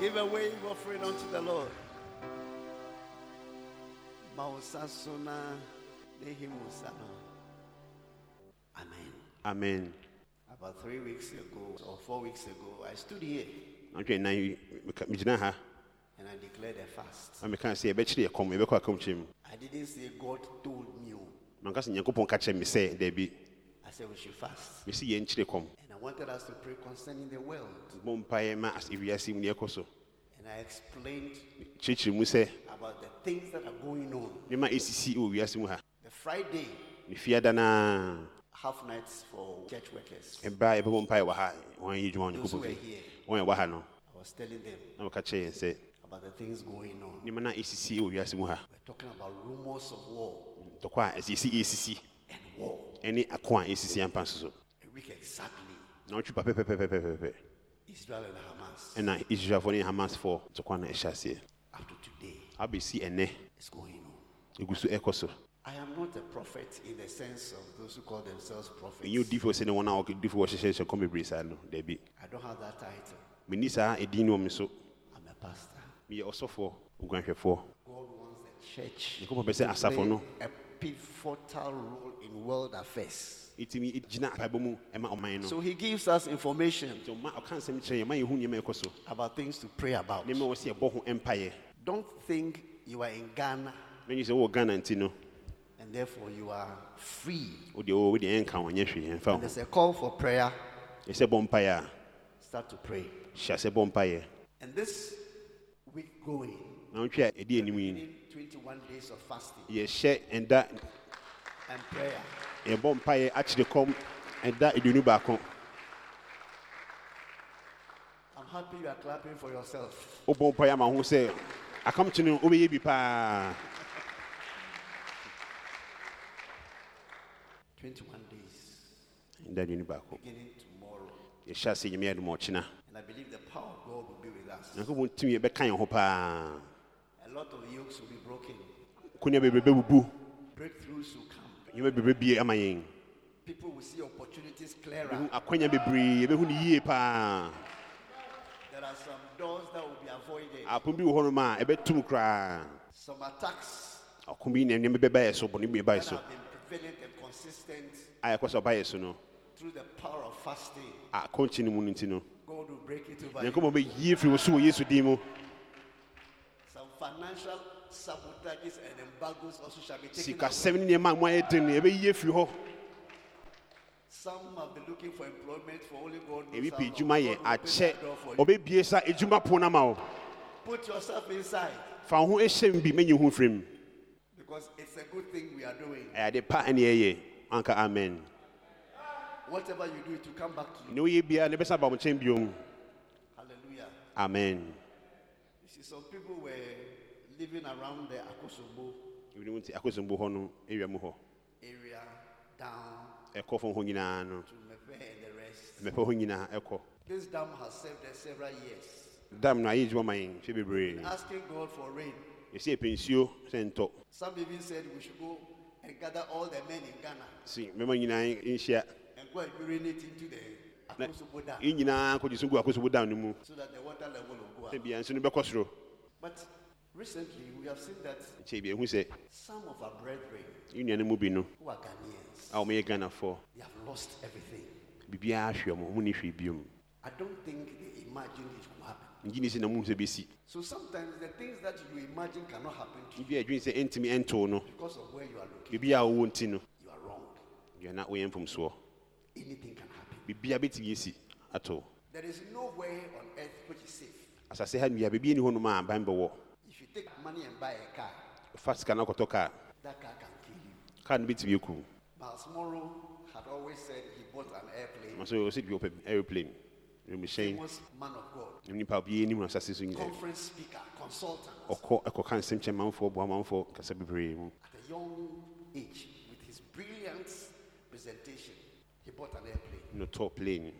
Give a wave offering unto the Lord. Mausasuna. Amen. amen About three weeks ago or four weeks ago, I stood here yi meka- ha and I declared a fast. na meka sɛ yɛbɛkyerɛ yɛkɔm yɛbɛkɔ akamkyerɛ mu I didn't say God told me. manka sɛ nyankopɔn ka kyerɛ me sɛ daabi I said we should fast. Mesi And I wanted us to pray concerning the world. bɔ mpaeɛ ma as- ewiase mu ne ɛkɔ so And I explained kyerɛkyerɛ mu sɛ about the things that are going on. nneɛma ɛsisi wɔ wiase mu ha The Friday, ne fiada naa half nights for church workers. ɛberɛ a yɛbɛbɔ mpaeɛ wɔ ha wɔn adwuma wɔ Those who were here, wɔn ɛwɔ ha no I was telling them na wɔka kyerɛ yɛn sɛ about the things going on. nneɛma no a ɛsisi wɔ wiase mu ha We're talking about rumors of war tɔkɔ a ɛsisi ɛsisi and war. ɛne ako a ɛsisi ampa nso so A week exactly. Na wɔtwe pa pɛpɛpɛpɛpɛpɛ Israel and Hamas. ɛna israelfoɔ ne hamasfoɔ tɔkɔ no ɛhyɛ aseɛ Up to today, abɛsi ɛnɛ it's going on. ɛgu so ɛkɔ so I am not a prophet in the sense of those who call themselves prophets. ɛnyɛ odifoɔ sɛ ne wɔn a odifoɔ hyehyɛhyɛ kɔm bebree saa no daabi I don't have that title. menni saa ɛdin no wɔ me so I'm a pastor. meyɛ ɔsɔfoɔ oguanhwɛfoɔ God wants the church nyankopɔn pɛ sɛ to asafo no a pivotal role in world affairs. Ɛtumi gyina apaebɔ mu ɛma ɔman no So he gives us information nti ɔma ɔka nsɛm kyerɛ yɛ ma yɛhu nneɛma ɛkɔ so about things to pray about. nneɛma wɔ sɛ yɛbɔ ho mpayɛ Don't think you are in Ghana mɛnyi sɛ wowɔ ghana nti no and therefore you are free. wodeɛ wɔwɔ wodeɛ ɛnka wo nyɛ hwee ɛmfa wo ho There's a call for prayer. ɛsɛ bɔ mpayɛ Start to pray. hyɛ sɛ bɔ And this week going, na wotwe a ɛdi anim yi in 21 days of fasting and prayer. Yɛbɔ mpayɛ akyere kɔm ɛda aduonu baako I'm happy you are clapping for yourself. wobɔ mpayɛ ama ho sɛ akamkye no wobɛyɛ bi paa 21 days, ɛda aduonu baako beginning tomorrow. yɛhyɛ ase nyame adom ɔkyena And I believe the power of God will be with us. nyankopɔn tumi bɛka yɛn ho paa A lot of yokes will be broken. konya bebree bɛbubu Breakthroughs will come. Nneɛma bebree bie ama yɛn People will see opportunities clearer. akwanya bebree yɛbɛhu no yie paa There are some doors that will be avoided. apom bi wɔ hɔnom a ɛbɛtum koraa Some attacks ɔko bi ne nneɛma bɛba yɛ so bɔne bi bɛba that so have been prevalent and consistent a yɛkɔ sɛ ɔba so no through the power of fasting. akɔnkye no mu no nti no God will break it over. you. nyankopɔn bɛyie firi wo so wɔ yesu din mu Some financial sabotages and embargoes also shall be taken away. sikasɛm ne nneɛma a mo ayɛ den no yɛbɛyie firi hɔ Some have been looking for employment for only God knows how long. God will open akyɛ that door for you. ɔbɛbie sa adwuma pon no ma wo Put yourself inside fa wo ho hyɛ m bi mɛnyi ho firi m because it's a good thing we are doing. ɛyɛ ade pa anka amen Whatever you do, it will come back to you. ne woyɛ biara ne bɛsa ba mo nkyɛn biom Hallelujah. amen You see, some people were living around the Akosobo ebi mu nti akosombo hɔ no awia mu hɔ. area, down ɛkɔ fam hɔ nyinaa no. to Mepe and the rest. mɛpɛ hɔ nyinaa ɛkɔ. This dam has served us several years. dam no ayɛ adwuma ma yɛn hwɛ bebree. Asking God for rain. yɛsɛ yɛpɛ nsuo sɛ ntɔ. Some even said we should go and gather all the men in Ghana. Si mɛma nyinaa nhyia. And go and urinate into the na Akosobo dam. yɛn nyinaa nkɔgye so gu akosombo dam no mu. So that the water level will go sɛ up. bia nso no bɛkɔ soro. But recently, we have seen that kyɛ bi ɛhu sɛ some of our brethren yɛn nuanom mu bi no? who are Ghanaians, ah, a wɔyɛ ghanafoɔ they have lost everything. biribiara hwɛ ɔmo ɔmo ne hwee I don't think they imagined it would happen. ngyi ne sɛ na muhu sɛ So sometimes the things that you imagine cannot happen to you bi a adwene sɛ no. because of where you are looking. biribi a wowɔ nti no. You are not na woyɛ mfomsoɔ Anything can happen. asi ato. There is nowhere on earth which is safe. asase ha nwia take money and buy a car, fa sika no akɔtɔ kaa that car can kill you. no bɛtumi aku Myles Munroe had always said he bought an airplane. so bi ɔpɛ aeroplane wiemhyɛn Famous man of God, nipa biara anim no asase so nyinaa conference speaker, consultant. ɔkɔ ɛkɔka nsɛm kyɛ manfoɔ boa manfoɔ kasa bebree mu At a young age, with his brilliant presentation, he bought an airplane. no tɔ plane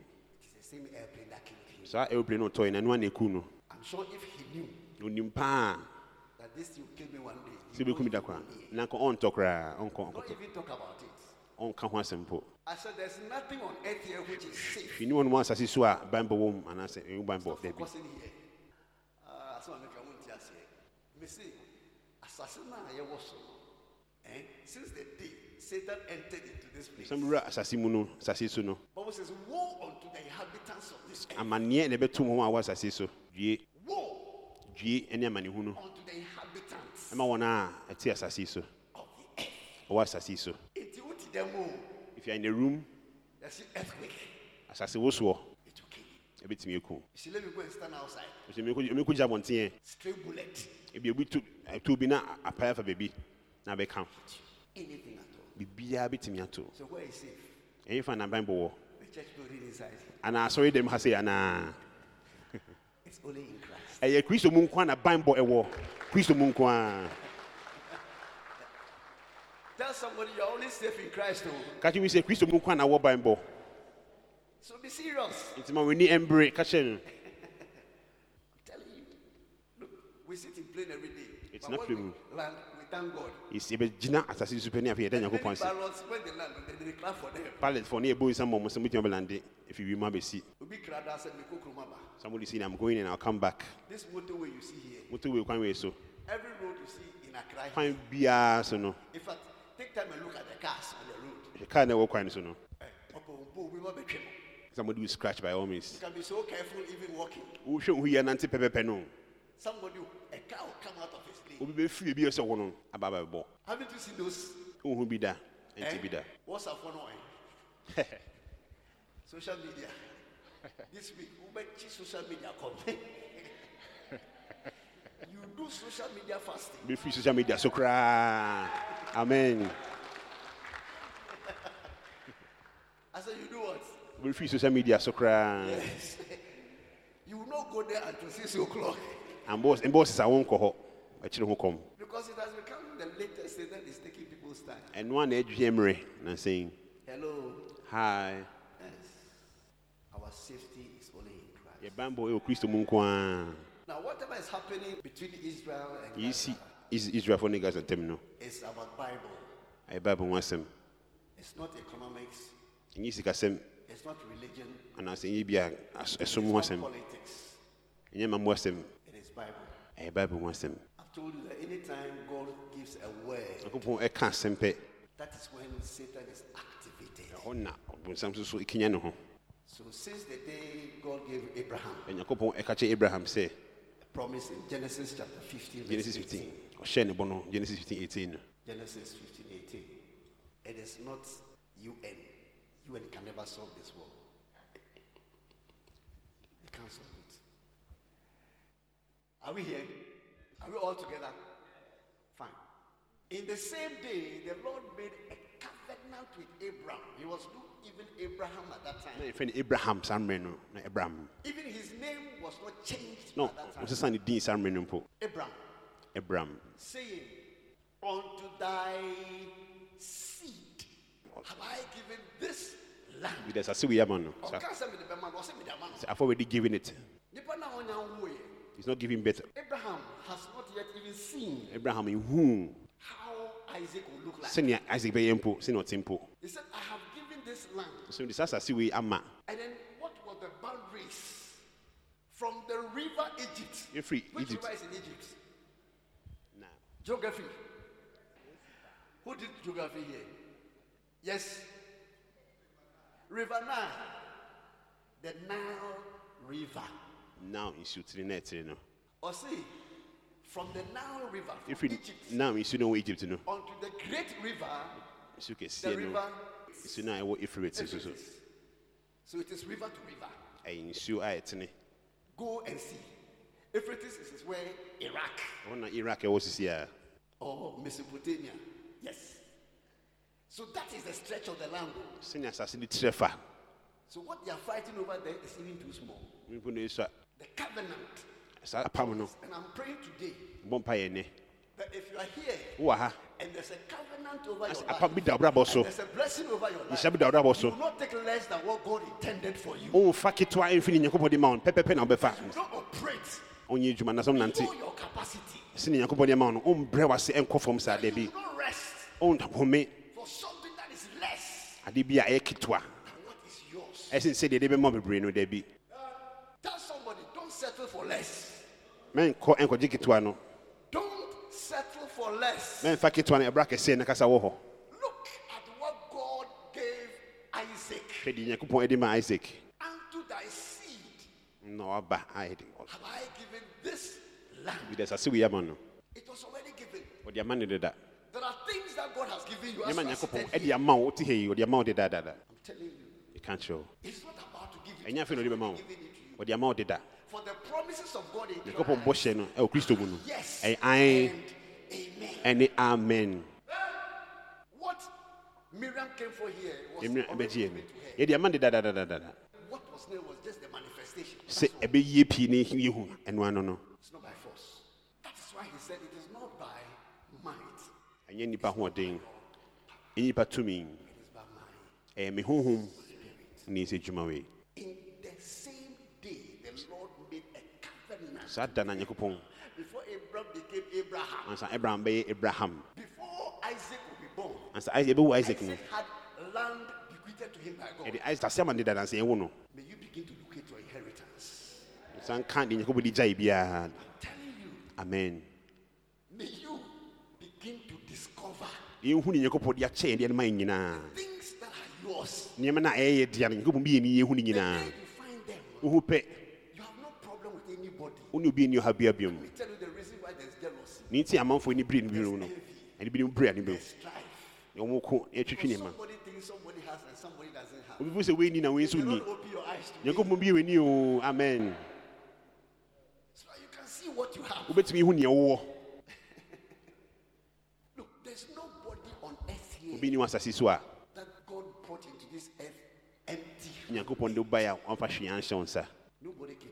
It's the same airplane that killed him. saa aeroplane no ɛno a na no I'm sure if he knew onim paa this will kill me one day, he sɛ bɛkum da won't koraa go near. na nka ɔntɔ koraa ɔnkɔ Don't ɔnkɔtɔ even talk about it. ɔnka ho asɛm mpo I said, there's nothing on earth here which is safe. hwini wɔnom asase so a ban bɔ wɔ mu anaasɛ ɛwu ban bɔ Stop dabi focusing here. asɛm a meka wo nti aseɛ mese asase no a yɛwɔ so no eh, since the day satan entered into this place. Sɛ wura asase mu no asase so no. Bible says woe unto the inhabitants of this earth. Amanneɛ na ɛbɛto wɔn a wɔwɔ asase so. Due woe due ne amanehunu unto the ɛma wɔn a ɛte asase so. Of the earth wɔwɔ asase so nti wote dɛm o? If you are in a room asase wo soɔ. It will kill you. Ɛbɛtumi aku you see let me go and stand outside. Ɛmɛkɔ gya straight bullet. Ebi obi tu ɛtu bi na apae afa baabi na abɛka anything at all. Biribiara bɛtumi ato. So where is safe? Ɛyɛ fa na ban bɔ wɔ. The church building inside. Anaa asɔre dɛm ha sɛ anaa it's only in christ. Ɛyɛ kristo mu nko a na ban bɔ ɛwɔ kristo mu nko a tell somebody you're only safe in christ o ka kyerɛ mi sɛ kristo mu nko a na wɔ ban bɔ so be serious nti ma w'ani ɛmbere ka kyerɛ no I'm telling you. Look, we sit in plane every day. It's but not when true. we land, we thank God. yɛsi yɛbɛgyina asase so pɛ ne afei yɛda Many nyankopɔn ase parrots, when they land, they, they clap for them. pilot fɔ ne yɛbɔ nsɛm mmɔ mo sɛ motumi bɛlande ɛfi wiem abɛsi Ubi krada said, "Meko kromaba." Somebody say i'm going and i'll come back This motorway you see here, moto wei kwan wei so every road you see in Accra. here- kwan biara so no In fact, take time and look at the cars on the road. car na ɛwɔ kwan no so no Eh, opo, opo, we want to trim. somebody will scratch by all means You can be so careful even walking. wohwɛ wo ho yɛ nante pɛpɛpɛ no Somebody, a car will come out of his lane. obi bɛfiri bi sɛ wo no aba bɛbɔ Haven't you seen those? wohu bi da ɛnti eh? bi da What's up one eye? Social media. This week, Uber social media come. you do social media fasting. bɛfiri social media so koraa amen I said, you do what? bɛfiri social media so koraa Yes. you will not go there until six o'clock mbɔɔ sesa wo nkɔ hɔ akyire ho kɔm because it has become the latest thing that is taking people's time. ɛno a na adwie mmerɛ na sɛn Hello. hi. Our safety is only in Christ. yɛban bɔ ɛwɔ kristo mu nko a Now, whatever is happening between Israel and yɛsi Gaza Is- israelfoɔ ne gaza ntam no is about Bible. ɛyɛ bible ho asɛm It's not economics. ɛnyɛ sikasɛm It's not religion. anaasɛ ɛnyɛ bi a as- ɛsom It's not asɛm politics. ɛnyɛ ma asɛm It is Bible. ɛyɛ bible ho asɛm I've told you that anytime God gives a word, nyankopɔn ɛka asɛm pɛ that is when Satan is activated. ɛhɔ na ɔbonsam nso so ne ho So since the day God gave Abraham nyankopɔn ɛka kyerɛ abraham sɛ promise in Genesis chapter 15, verse genesis 18, 15 ɔhyɛ ne bɔ no genesis 15 18 no Genesis 15, 18, it is not UN. UN can never solve this war. They can't solve it. Are we here? Are we all together? Fine. In the same day, the Lord made a covenant with Abraham. He was not even Abraham at that time. no abraham saa mmerɛ no abraham Even his name was not changed no at that time. ɔsesa ne din saa mmerɛ no mpo Abraham, abraham saying, Unto thy seed have I given this land. bi dɛ sase wei ama no oh, Sa- Ɔka sɛ mede bɛma no, ɔsɛ mede ama no. sɛ i've already given it Nipa na ɔnya nwoeɛ. he's not giving better Abraham has not yet even seen abraham in how Isaac will look like. sɛnea isaac bɛyɛ mpo sɛnea ɔte He said, I have given this land. so de saa asase wei ama And then what were the boundaries? From the river Egypt. Which Egypt. river is in Egypt? na Geography. Who did geography here? Yes. River Nile. The Nile River. now nsuo tiri na ɛtiri no Or see, from the Nile River, from Egypt, now no ɛwɔ egypt no onto the great river, nsuo the kɛseɛ no river. nsuo no a ɛwɔ efirate so so Euphrates. So it is river to river. ɛyɛ nsuo a ɛtene Go and see. Euphrates is where Iraq ɛhɔ na iraq ɛwɔ sisi a or Mesopotamia. Yes. So that is the stretch of the land. sɛnea asase no tirɛ fa So what they are fighting over there is even too small. mpo no ɛsua The covenant. Saa apam no And I'm praying today bɔ mpa yɛ nɛ that if you are here wowɔ ha? and there's a covenant over your life, apam bi da wobrabɔ so and there's a blessing over your life, nhyɛ bi da wobrabɔ you so will not take less than what God intended for you. womfa ketewa ɛmfiri ne nyankopɔn de ma wo no pɛpɛpɛ na wobɛfa You don't operate. ɔnyɛ adwuma nasɛm nante Know your capacity. sene nyankopɔn de ma wo no wombrɛ wase ɛnkɔ fam saa da You bi will not rest ɔnhome for something that is less ade bi a ɛyɛ ketewa than what is yours. ɛsen sɛdeɛ de bɛma bebree no da bi uh, Tell somebody, don't settle for less. Mɛnkɔ nkɔgye ketewa no Don't settle for less. mɛmfa ketewa no ɛbra kɛseɛ no kasa wɔ hɔ Look at what God gave Isaac hwɛ deɛ nyankopɔn adi ma isak unto thy seed. na waba Have I given this land? bidɛ sase wei ama no It was already given. ɔde ama no deda There are things that God has given you. As are nyankopɔn ɛde ama wo wote ha yi ɔde ama wo dedadada I'm telling you, ɛka kyerɛ wo it's not about to give it. ɛnyɛ afei na ɔde bɛma wo Giving it to you. ɔde ama wo deda For the promises of God in Christ. bɔhyɛ no ɛwɔ kristo mu no Yes. And amen. ɛne amen What Miriam came for here was ɛmmerɛ already ɛbɛgyeɛ given no to her. What was there was just the manifestation. sɛ ɛbɛyie pii ne yɛhu ɛno ano no It's not by force. That is why he said it is not by might, hoɔden ɛnyɛ nnipa tumi it is by might. ɛyɛ me honhom ne ɛsɛ dwuma wei In the same day, the Lord made a covenant. Saa da na nyankopɔn Before Abraham became Abraham, ansa abraham bɛyɛ abraham. Before Isaac would be born, ansa Isaac- yɛbɛwu isaac. No Isaac had land bequeathed to him by God. ɛde isaac asɛm ne dada sɛ yɛwo no May you begin to locate your inheritance. san ka deɛ nyankopɔn de gyae biara I'm telling you, amen. May you begin to discover yɛnhu ne nyankopɔn de akyɛ yɛdeɛ no ma yɛ nyinaa things that are yours. nneɛma no a ɛyɛ yɛ dea no nyankopɔn bi yɛni yɛhu no The nyinaa you find them, wohu pɛ tell you the reason why there's jealousy. ne nti amanfoɔ ani bere no bi no ɛne bi no bere ane bɛm There's strife. ɔmo ko ɛtwitwi Because nneɛma somebody thinks somebody has and somebody doesn't have. obi fu sɛ woani na wei nso You nni don't open your eyes to it. nyankopɔn bi yɛ w'ani o amen So that you can see what you have. wobɛtumi hu neɛ wowɔ Look, there's nobody on earth here obi ni wɔ asase so a that God brought into this earth empty. nyankopɔn de wobaeɛ a ɔmfa hwee anhyɛ wo nsa Nobody came zero.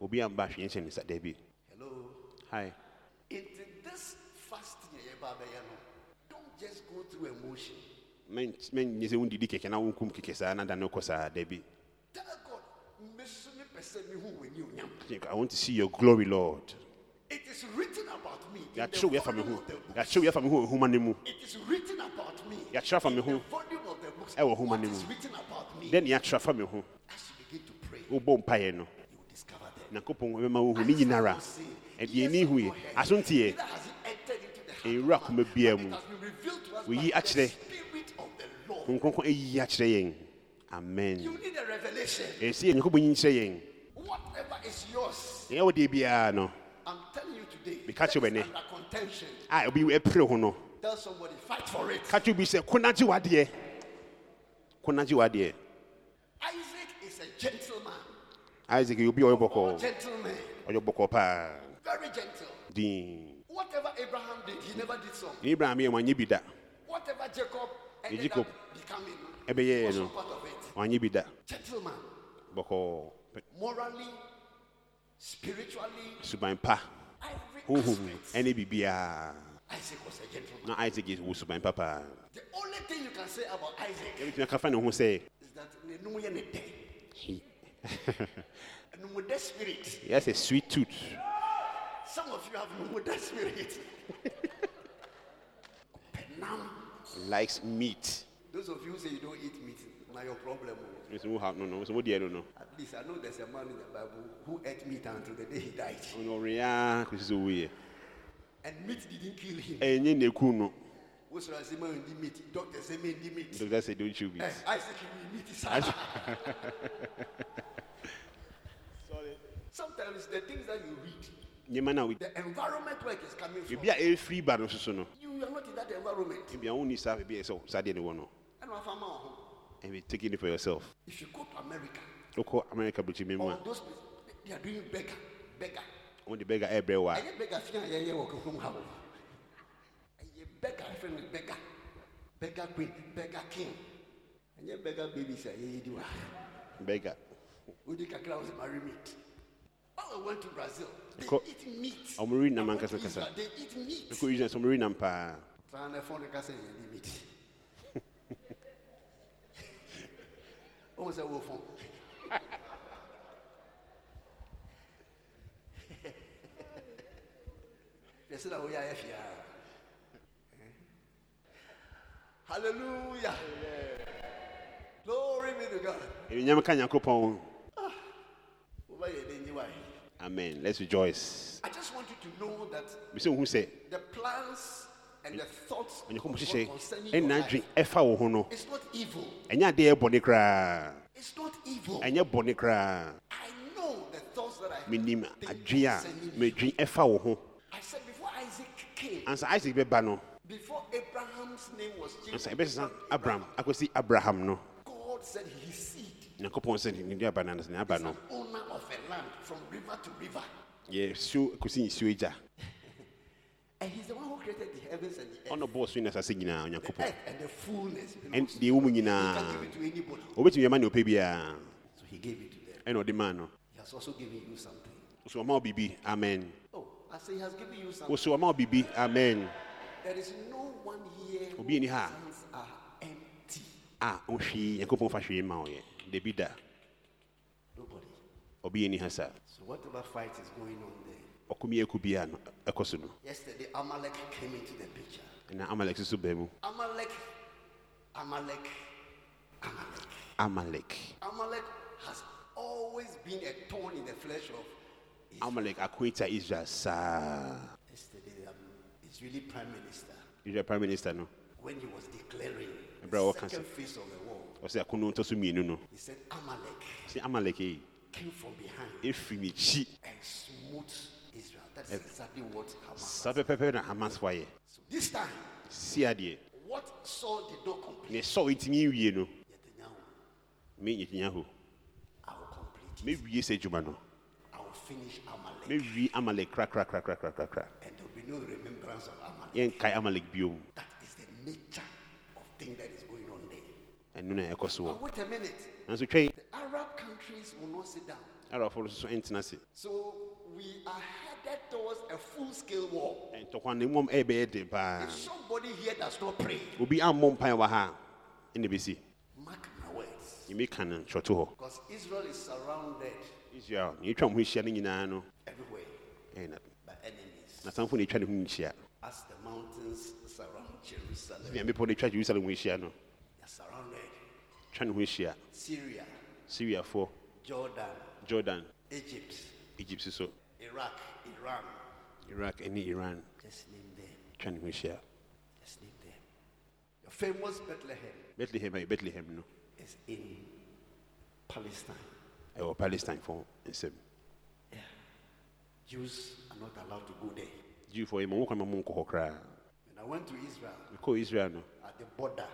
Obi amba hwee nhyɛ ne nsa daabi Hello. hi Into this fasting, eh, Baba, you know, don't just go through emotion. mɛnyɛ sɛ wondidi kɛkɛ na wonkum kɛkɛ saa na da ne wokɔ saa daabi Tell God, "Mesu me pese me hu when you nyam." i want to see your glory lord It is written about me. in the yɛakyerɛw yɛfa me volume ho of the books. yɛakyerɛw yɛfa me ho nhoma no mu It is written about me. Yɛakyerɛ afa me in ho the volume of the books. ɛwɔ nhoma What no is written about me. dɛn ne yɛakyerɛ fa me ho As you begin to pray, wobɔ mpaeɛ no you will discover them. nyankopɔn bɛma wohu ne nyinara ɛde yɛni huiɛ aso nteɛ Neither has it entered into the heart ɛnwura of koma biara mu it has been revealed to us Wɔyi akyerɛ. Honhom Kronkron ayi akyerɛ yɛn amen You need a revelation. ɛsɛ yɛ nyankopɔn nyi nkyerɛ yɛn Whatever is yours, ɛyɛ biara no you today, Meka kyerɛ under contention. a obi ɛpere ho no Tell somebody, fight for it. ka kyerɛ obi sɛ ko na gye wadeɛ ko na gye wadeɛ Isaac is a gentleman. Isaac yɛ obi a ɔyɛ All bɔkɔɔ gentlemen. ɔyɛ bɔkɔɔ paa Very gentle. din Whatever Abraham did, he never did so. ne ibrahim yɛ wanyɛ bi da Whatever Jacob ended Jacob. up becoming, Ɛbɛyɛɛ he was no. part of it. wanyɛ bi da Gentleman. bɔkɔɔ Morally, spiritually, suban pa every aspect. ɛne biribiaa Isaac was a gentleman. na isaac yɛ wɔ suban pa The only thing you can say about Isaac yɛbɛtumi aka fa ne ho sɛ is that ne numu yɛ ne dɛ. he Numude spirit. he has a sweet tooth Some of you have numude spirit. Penam. likes meat Those of you who say you don't eat meat, now your problem. oh. Mo have no no Mr. Mo deɛ no no At least I know there's a man in the Bible who ate meat until the day he died. ɔno ɔrea kɔsi sɛ ɔwuiɛ And meat didn't kill him. ɛnyɛ na ɛku no What's I say, man, the meat. Doctor say, man, the meat. doctor say don't chew meat Eh, Isaac, meat is Sometimes the things that you read, nneɛma no a wo- the environment where it is coming from, biribi a ɛfiri ba no soso no you are not in that environment. bia wonni saa biribi a ɛsɛ saa deɛ ne wɔ no And what I'm out. and be taking it for yourself If you go to America, wokɔ america brɛkyimi mu all a those places, they are doing beggar, beggar. wode bɛga ɛbrɛ wɔ I a get beggar fear yeah yeah walk home how. I beggar friend with beggar, beggar queen, beggar king. And yeah beggar baby say yeah you do. bɛga Udi kakra was marry meat. I went to Brazil. They eat meat. Ɔmo read I nam ankasa kasa. They eat meat. mekɔ israel sɛ ɔmɔre nam paa to phone the casa and meat. Almost a wolf. They said, "Oh yeah, yeah." Hallelujah. Glory be to God. ɛnyam ka nyankopɔn Over here, then you are. Amen. Let's rejoice. I just want you to know that mesɛ wohu sɛ the plans and the thoughts of God concerning your life, ɛfa wo ho no. it's not evil. ɛnyɛ adeɛ ɛbɔne koraa It's not evil. ɛnyɛ bɔne koraa I know the thoughts that I menim think adwen a concerning you. medwen ɛfa wo ho. I said before Isaac came, ansa isaac bɛba no. before Abraham's name was changed, ɛbɛsesa abraham akɔsi abraham no. God said his seed. Nyankopɔn sɛ ne aba no ne aba is an owner a land from river to river. suo kɔsi nsuo And he's the one who created the heavens and the earth, ɔna bɔɔ so ne asase nyinaa the earth and the fullness. And the. He nyinaa ɔbɛtumi ɛma ne ɔpɛ biara So he gave it to them. ɛna ɔde maa no He has also given you something. so ɔma wo amen Oh, I say he has given you something. wɔso ɔma wo amen There is no one here Obi ni ha. hands are empty. Ah, ɔhwee nyankopɔn fa hwee ma ɔyɛ da Nobody. Ɔbi ani ha saa. So whatever fight is going on there. ɔkomi aku biara no Yesterday, Amalek came into the picture. ɛna amalek so baa mu. Amalek, Amalek, Amalek. amalek. Amalek has always been a thorn in the flesh of Israel. amalek akoita israel saa. Yesterday, um, Israeli Prime Minister, israel prime minister no. When he was declaring the second phase of the war, ɔsɛ akono ntɔ so mmienu no. he said Amalek. Amalek yi came from behind and smote Israel. That's exactly what Hamas. So this time, adeɛ what Saul did not complete, sɛ ɔntumi nwie no Netanyahu, me netanyahu I will complete it. mɛwie sɛ adwuma no I will finish Amalek. mɛwie amalek krakrakrakrakrakra And there will be no remembrance of Amalek. yɛnkae amalek biom That is the nature of thing that is going on there. Ɛno na ɛkɔ so But wɔ wait a minute. nanso twɛn The Arab countries will not sit down. arabfoɔ no nso ɛntena se So we are headed towards a full-scale war. ntɔkwa ne mmom ɛbɛyɛ den paa If somebody here does not pray, obi ammɔ mpae wɔ ha a ɛna bɛsi mark my words. yɛmɛka no ntwɔto hɔ Because Israel is surrounded israel ne ɛtwa mo ho hyia no nyinaa no everywhere na by enemies. nasamfo ne ɛtwa ne ho nhyia As the mountains surround Jerusalem, nea mmepɔ no ɛtwa jerusalem ho hyia no they are surrounded. Twa ne ho hyia Syria, syriafoɔ Jordan, jordan. Egypt, egypt so Iraq, Iran. iraq ne iran? Just name them. twa ne ho hyia Just name them. The famous Bethlehem. Bethlehem a bethlehem no. Is in Palestine. Eh, oh, ɛwɔ palestinefoɔ nsɛm Jews are not allowed to go there. jewfoɔ yɛ eh, ma mo kwan ma mo nkɔ hɔ koraa When I went to Israel, mekɔɔ israel no. at the border,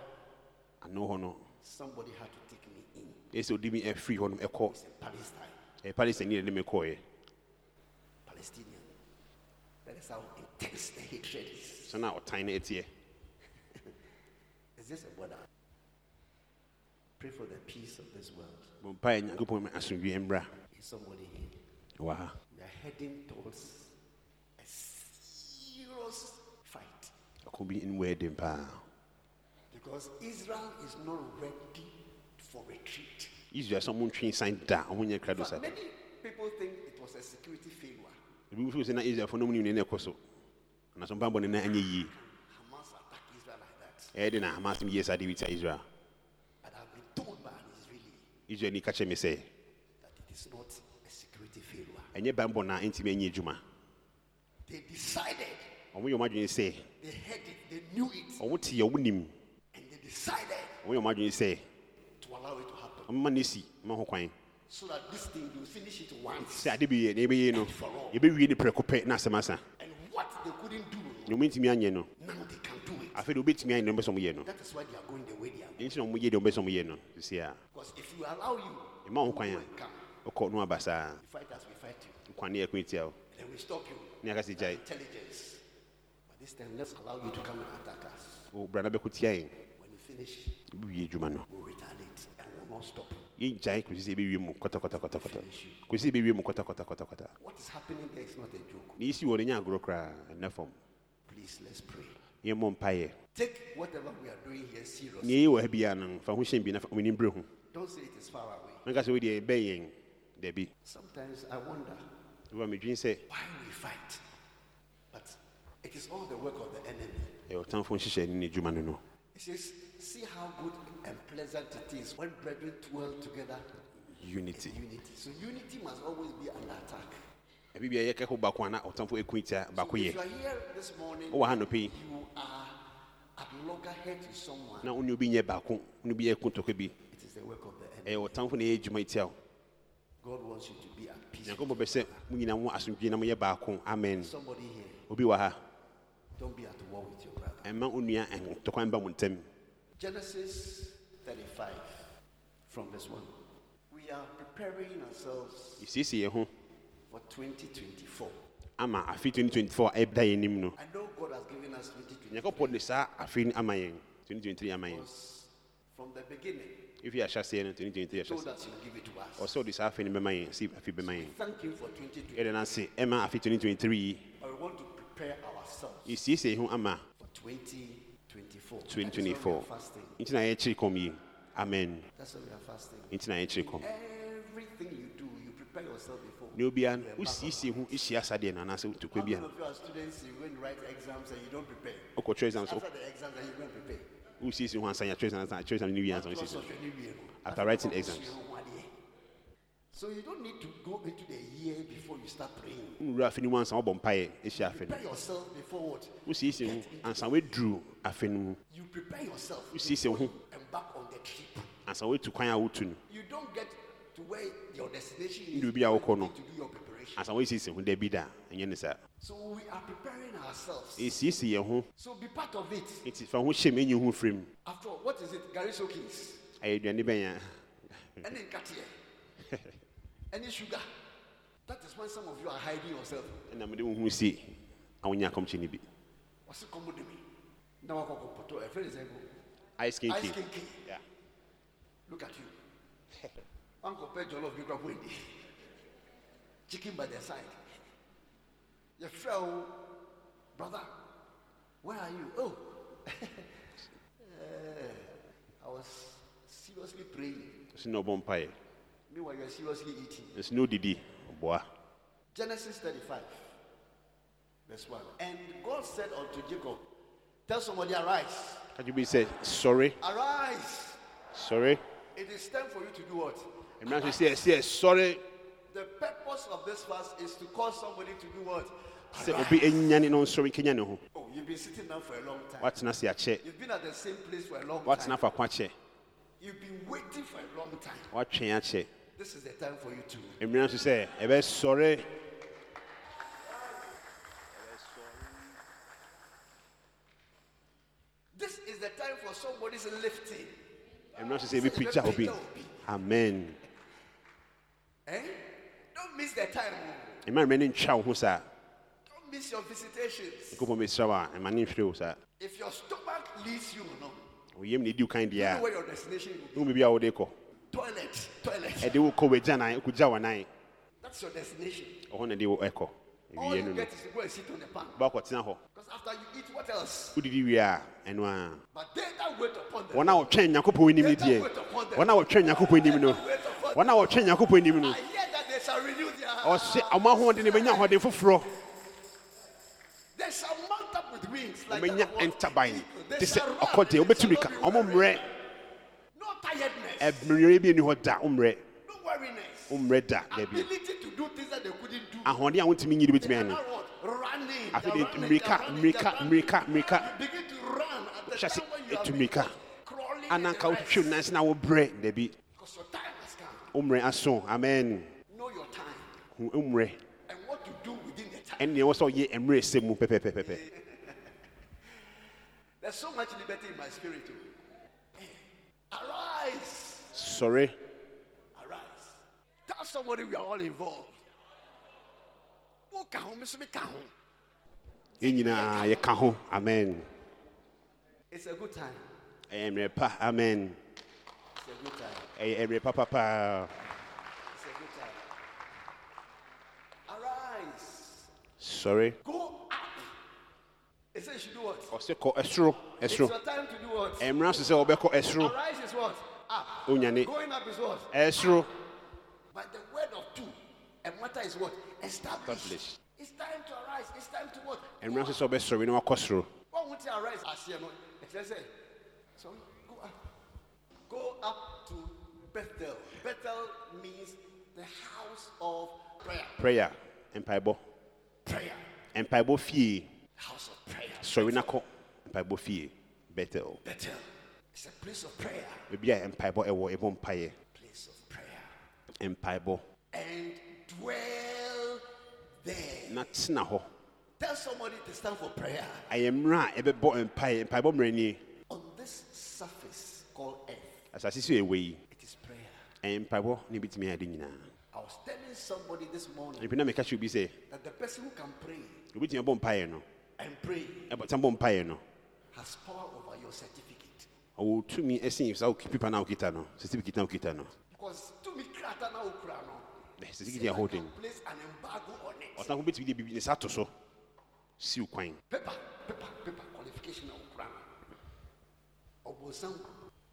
ano hɔ no somebody had to take me in. ɛyɛ sɛ ɔde mi afiri hɔ nom ɛkɔ It's in Palestine, ɛyɛ palestine ne ne mekɔɔɛ Palestinian. That is how intense the hatred is. sɛ na ɔtan no ɛteɛ It's just a border. Pray for the peace of this world. bɔ mpaeɛ nyankopɔn ma asomdwie mmra Is somebody here? wɔ ha We are heading towards a serious fight ɛkɔ bi ne wɔyɛ den paa because Israel is not ready for retreat. israel ɔmo ntwe nsan da ɔmo nyɛ krado many people think it was a security failure. ebi nso sɛ na israelfoɔ no mu ne ne ɛkɔ so anaso mpambɔ ne na anyɛ yie Hamas attacked Israel like that. ɛyɛ de na hamas no yie saa de bi tia israel. But I've been told by an Israeli israel ni ka kyerɛ me sɛ that it is not a security failure. ɛnyɛ bambɔ na ɛntumi anyɛ adwuma They decided, ɔmo yɛ ɔmo adwene sɛ they heard it, they knew it, ɔmo te ɔmo nim decided ɔmo yɛ ɔmo adwene sɛ to allow it to happen. Ɔmo ma ne si ma ho kwan. So that this thing will finish it once. sɛ ade bi yɛ na ɛbɛyɛ no yɛbɛwie ne prɛko pɛ na asɛm asa And what they couldn't do, na ɔmo ntumi anyɛ no now they can do it. afei de ɔbɛtumi anyɛ no ɔmo bɛ ɔmo yɛ no That is why they are going the way they are. ɛnti na ɔmo yɛ deɛ ɔmo bɛ sɛ ɔmo yɛ no sisi a Because if you allow you, ɛma ho kwan a ɔkɔ no aba saa you fight us, we fight you. o. Then we stop you. ne aka sɛ gyae Intelligence. But this time, let's allow you to come and attack us. wo bra na bɛko tia yɛn you finish, yɛbɛwie adwuma no we'll retaliate and we'll not stop. yɛngyae kɔsi sɛ yɛbɛwie mu kɔtɔkɔtɔkɔtɔkɔtɔ kɔsi sɛ yɛbɛwie mu kɔtɔkɔtɔkɔtɔkɔtɔ What is happening there is not a joke. ne yɛsi wɔ no nyɛ agorɔ koraa ɛnɛ fam Please, let's pray. yɛmmɔ mpayɛ Take whatever we are doing here seriously. wɔ ha biara no fa ho hyɛn bi na ɔmani berɛ ho Don't say it is far away. sɛ wodeɛ ɛbɛn yɛn dabi Sometimes I wonder ɛba medwene sɛ why we fight. But it is all the work of the enemy. ɛyɛ nhyehyɛ ne ne adwuma no no It says, see how good and pleasant it is when brethren dwell together unity in unity. So unity must always be under attack. bibia yɛkɛko a na ɔtamfo baako If yɛ you are here this morning, ha nɔpɛ yi you are at loggerhead with someone. na wone obi nyɛ baako wone obi yɛ kotɔkɔ bi It is the work of the enemy. ɛyɛ ɔtamfo na ɛyɛ adwuma tia wo God wants you to be at peace. nyankopɔn pɛ sɛ mo nyina mo asomdwe na moyɛ baako amen Somebody here, obi wɔ ha don't be at war with your brother. Eh, ɛma wo nua ntɔkwan ba mo ntam Genesis 35, from this one. We are preparing ourselves yɛsiesie yɛn ho for 2024. ama afe 2024 a eh, ɛda yɛn anim no I know God has given us 2024 nyankopɔn de saa afe no ama yɛn 2023 ama yɛn because from the beginning, ɛfi ahyɛseɛ no 2023 He told ahyɛseɛ us He will give it to us. ɔsɛ ɔde saa afe no bɛma yɛn si afe bɛma yɛn Thank Him for 2020. yɛde no ase ɛma afe 2023 yi But we want to prepare ourselves You yɛsiesie yɛn ho ama for 2024. That is why 2024 we nti na yɛkyere kɔm yi amen That's why we are fasting. nti na kɔm Everything you do, you prepare yourself before. ne obia no wosiesie ho hyia sadeɛ no anaasɛ How tokwa many bia of you are students, you go and write exams and you don't prepare? wokɔtwerɛ exam so After the exams, you and prepare. wosiesie ho ansa yɛatwerɛ exam ansa- atwerɛ exam no wie ansa wosiesie also, you need to- After writing exams. So you don't need to go into the year before you start praying. wowura afe no mu ansa wobɔ mpaeɛ ɛhyia afe no Prepare yourself before what? wosiesie ho ansa woaduru afe no mu You prepare yourself wosiesie wo ho embark on the trip. ansa woatu kwan a wotu no You don't get to where your destination is. Ndu bi a wokɔ no. to do your preparation. ansa woasiesie ho da bi da ɛnyɛ ne saa So we are preparing ourselves. ɛsiesie yɛn ho So be part of it. nti fa ho hyɛ m ɛnyi ho firim After all, what is it? Gary Soakins. ɛyɛ aduane bɛn Any nkateɛ. Any sugar. That is when some of you are hiding yourself. a ɛna mede wo ho si a wonya akɔmkyɛ no bi What's it come with me? Now I go poto. A friend is ice king Ice king. Yeah. Look at you. Uncle Pay Jollof you grab windy. Chicken by their side. Your friend, brother, where are you? Oh, Eh, I was seriously praying. ɛso na ɔbɔ Meanwhile, you're seriously eating. ɛso na ɔdidi ɔboa Genesis 35, verse 1. And God said unto Jacob, Tell somebody, arise. Can you bi sɛ sorry? Arise. Sorry. It is time for you to do what? mmara nso sɛ ɛsɛ sɔre The purpose of this fast is to cause somebody to do what? sɛ obi anyane na ɔnsɔre nkanya ne ho Oh, you've been sitting down for a long time. se akyɛ You've been at the same place for a long What's time. ko akyɛ You've been waiting for a long time. What's akyɛ This is the time for you to. mmara nso sɛ ɛbɛsɔre This is the time for somebody's lifting. mmara nso sɛ ɛbɛpagya obi amen Eh? Don't miss the time. mmerɛ no ntwa wo ho Don't miss your visitations. nkopɔn bɛsira wo a ɛma ne nhwere wo saa If your stomach leads you, no, woyam ne ɛdi wo kan you know where your destination will be. wohu baabi a wode kɔ Toilet, toilet. ɛde wo kɔ wagya nan wokɔgya wɔ nan That's your destination. ɔhɔ na de wo ɛkɔ All you get is to go and sit on the pan. wobɛakɔtena hɔ Because after you eat, what else? wodidi wie a ɛno a But they that wait upon them. wɔn a wɔtwɛn nyankopɔn anim no deɛ wɔn a wɔtwɛn nyankopɔn anim no wɔn a wɔtwɛn nyankopɔn anim no I hear that they shall renew their ɔhyɛ ɔmo ahoɔden bɛnya ahoɔden foforɔ They shall mount up with wings like that of what? ntaban te sɛ ɔkɔdeɛ shall ka ɔmo mmerɛ tiredness. bi ani hɔ da wommrɛ no weariness. wommrɛ da dabi Ability to do things that they couldn't do. ahoɔden a nyiri They bɛtumi are ayɛ no now what? Running. They de mmirika, they are running, mmirika, they are running. mmirika, mmirika. Begin to run at the time when you are mmirika crawling ananka the wohwehwɛ rest. nanse na wobrɛ dabi Because your time has come. wommrɛ aso amen Know your time Hu- and what to do within the time. ɛwɔ sɛ ɔyɛ mmerɛ sɛ mu pɛpɛpɛpɛpɛ There's so much liberty in my spirit. Oh. Arise. Sɔre Arise. Tell somebody we are all involved. Who can? Mr. Can home. yɛn nyinaa yɛka amen It's a good time. ɛyɛ mmerɛ pa amen It's a good time. Eh, mmerɛ papapaa It's a good time. Arise. sɔre Go up. It says you should do what? ɔsɛ kɔ ɛsoro It's your time to do what? ɛmmara so sɛ wɔbɛkɔ ɛsoro Arise is what? Up. Going up is what? ɛsoro But the word of two. And matter is what? Establish. Establish. It's time to arise. It's time to what? so sɛ wɔbɛsɔre na wakɔ soro Why won't you arise as you know? Let's say, so go up. Go up to Bethel. Bethel means the house of prayer. prayer mpaebɔ prayer, mpaebɔ fie house of prayer. sɔre na kɔ mpaebɔ fie bɛtel Bethel. It's a place of prayer. baabi a mpaebɔ ɛwɔ ɛbɔ mpaeɛ Place of prayer. mpaebɔ And dwell there. na tena hɔ Tell somebody to stand for prayer. ɛyɛ mmerɛ a ɛbɛbɔ mpaeɛ mpaebɔ mmerɛ nie On this surface called earth, asase so ɛwɔ yi it is prayer. ɛyɛ mpaebɔ ne bɛtumi ayɛ de nyinaa I was telling somebody this morning ɛpi na meka kyerɛ obi sɛ that the person who can pray obɛtumi abɔ mpaeɛ no and pray ɛbɔ san bɔ mpaeɛ no has power over your certificate. Ɔwɔ tumi ɛsen saa wo- pipa no a wokita no certificate na wokita no Because to me, krata na okra no. Eh, say certificate a I whole can thing Place an embargo on it. ɔsan ko bɛtumi de biribi ne sa to so siw kwan Paper, paper, paper qualification na okra no. Obosam,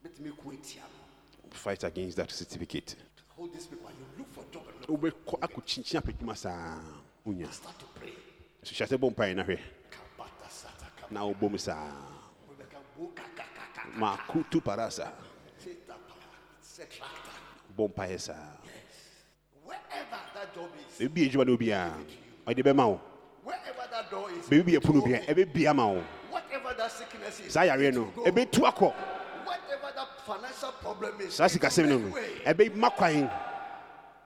bet me kuetia no. fight against that certificate Hold this paper. You look for job and look. wobɛkɔ akɔkyinkyin apɛdwuma saa wonya Start to pray. so hyɛ sɛ bɔ mpaeɛ no hwɛ Kabata sata kabata. na wobɔ mu saa We can go kaka kaka. Makutu para saa Say tapa. Say tractor. bɔ mpaeɛ saa Wherever that job is, baabi adwuma no obiaa ɔde bɛma wo wherever that door is, baabi bi will bia open. ɛbɛbia ma wo whatever that sickness is, saa yareɛ it no go. ɛbɛtu akɔ whatever that financial problem is, saa it will sikasɛm no make way. ɛbɛma kwan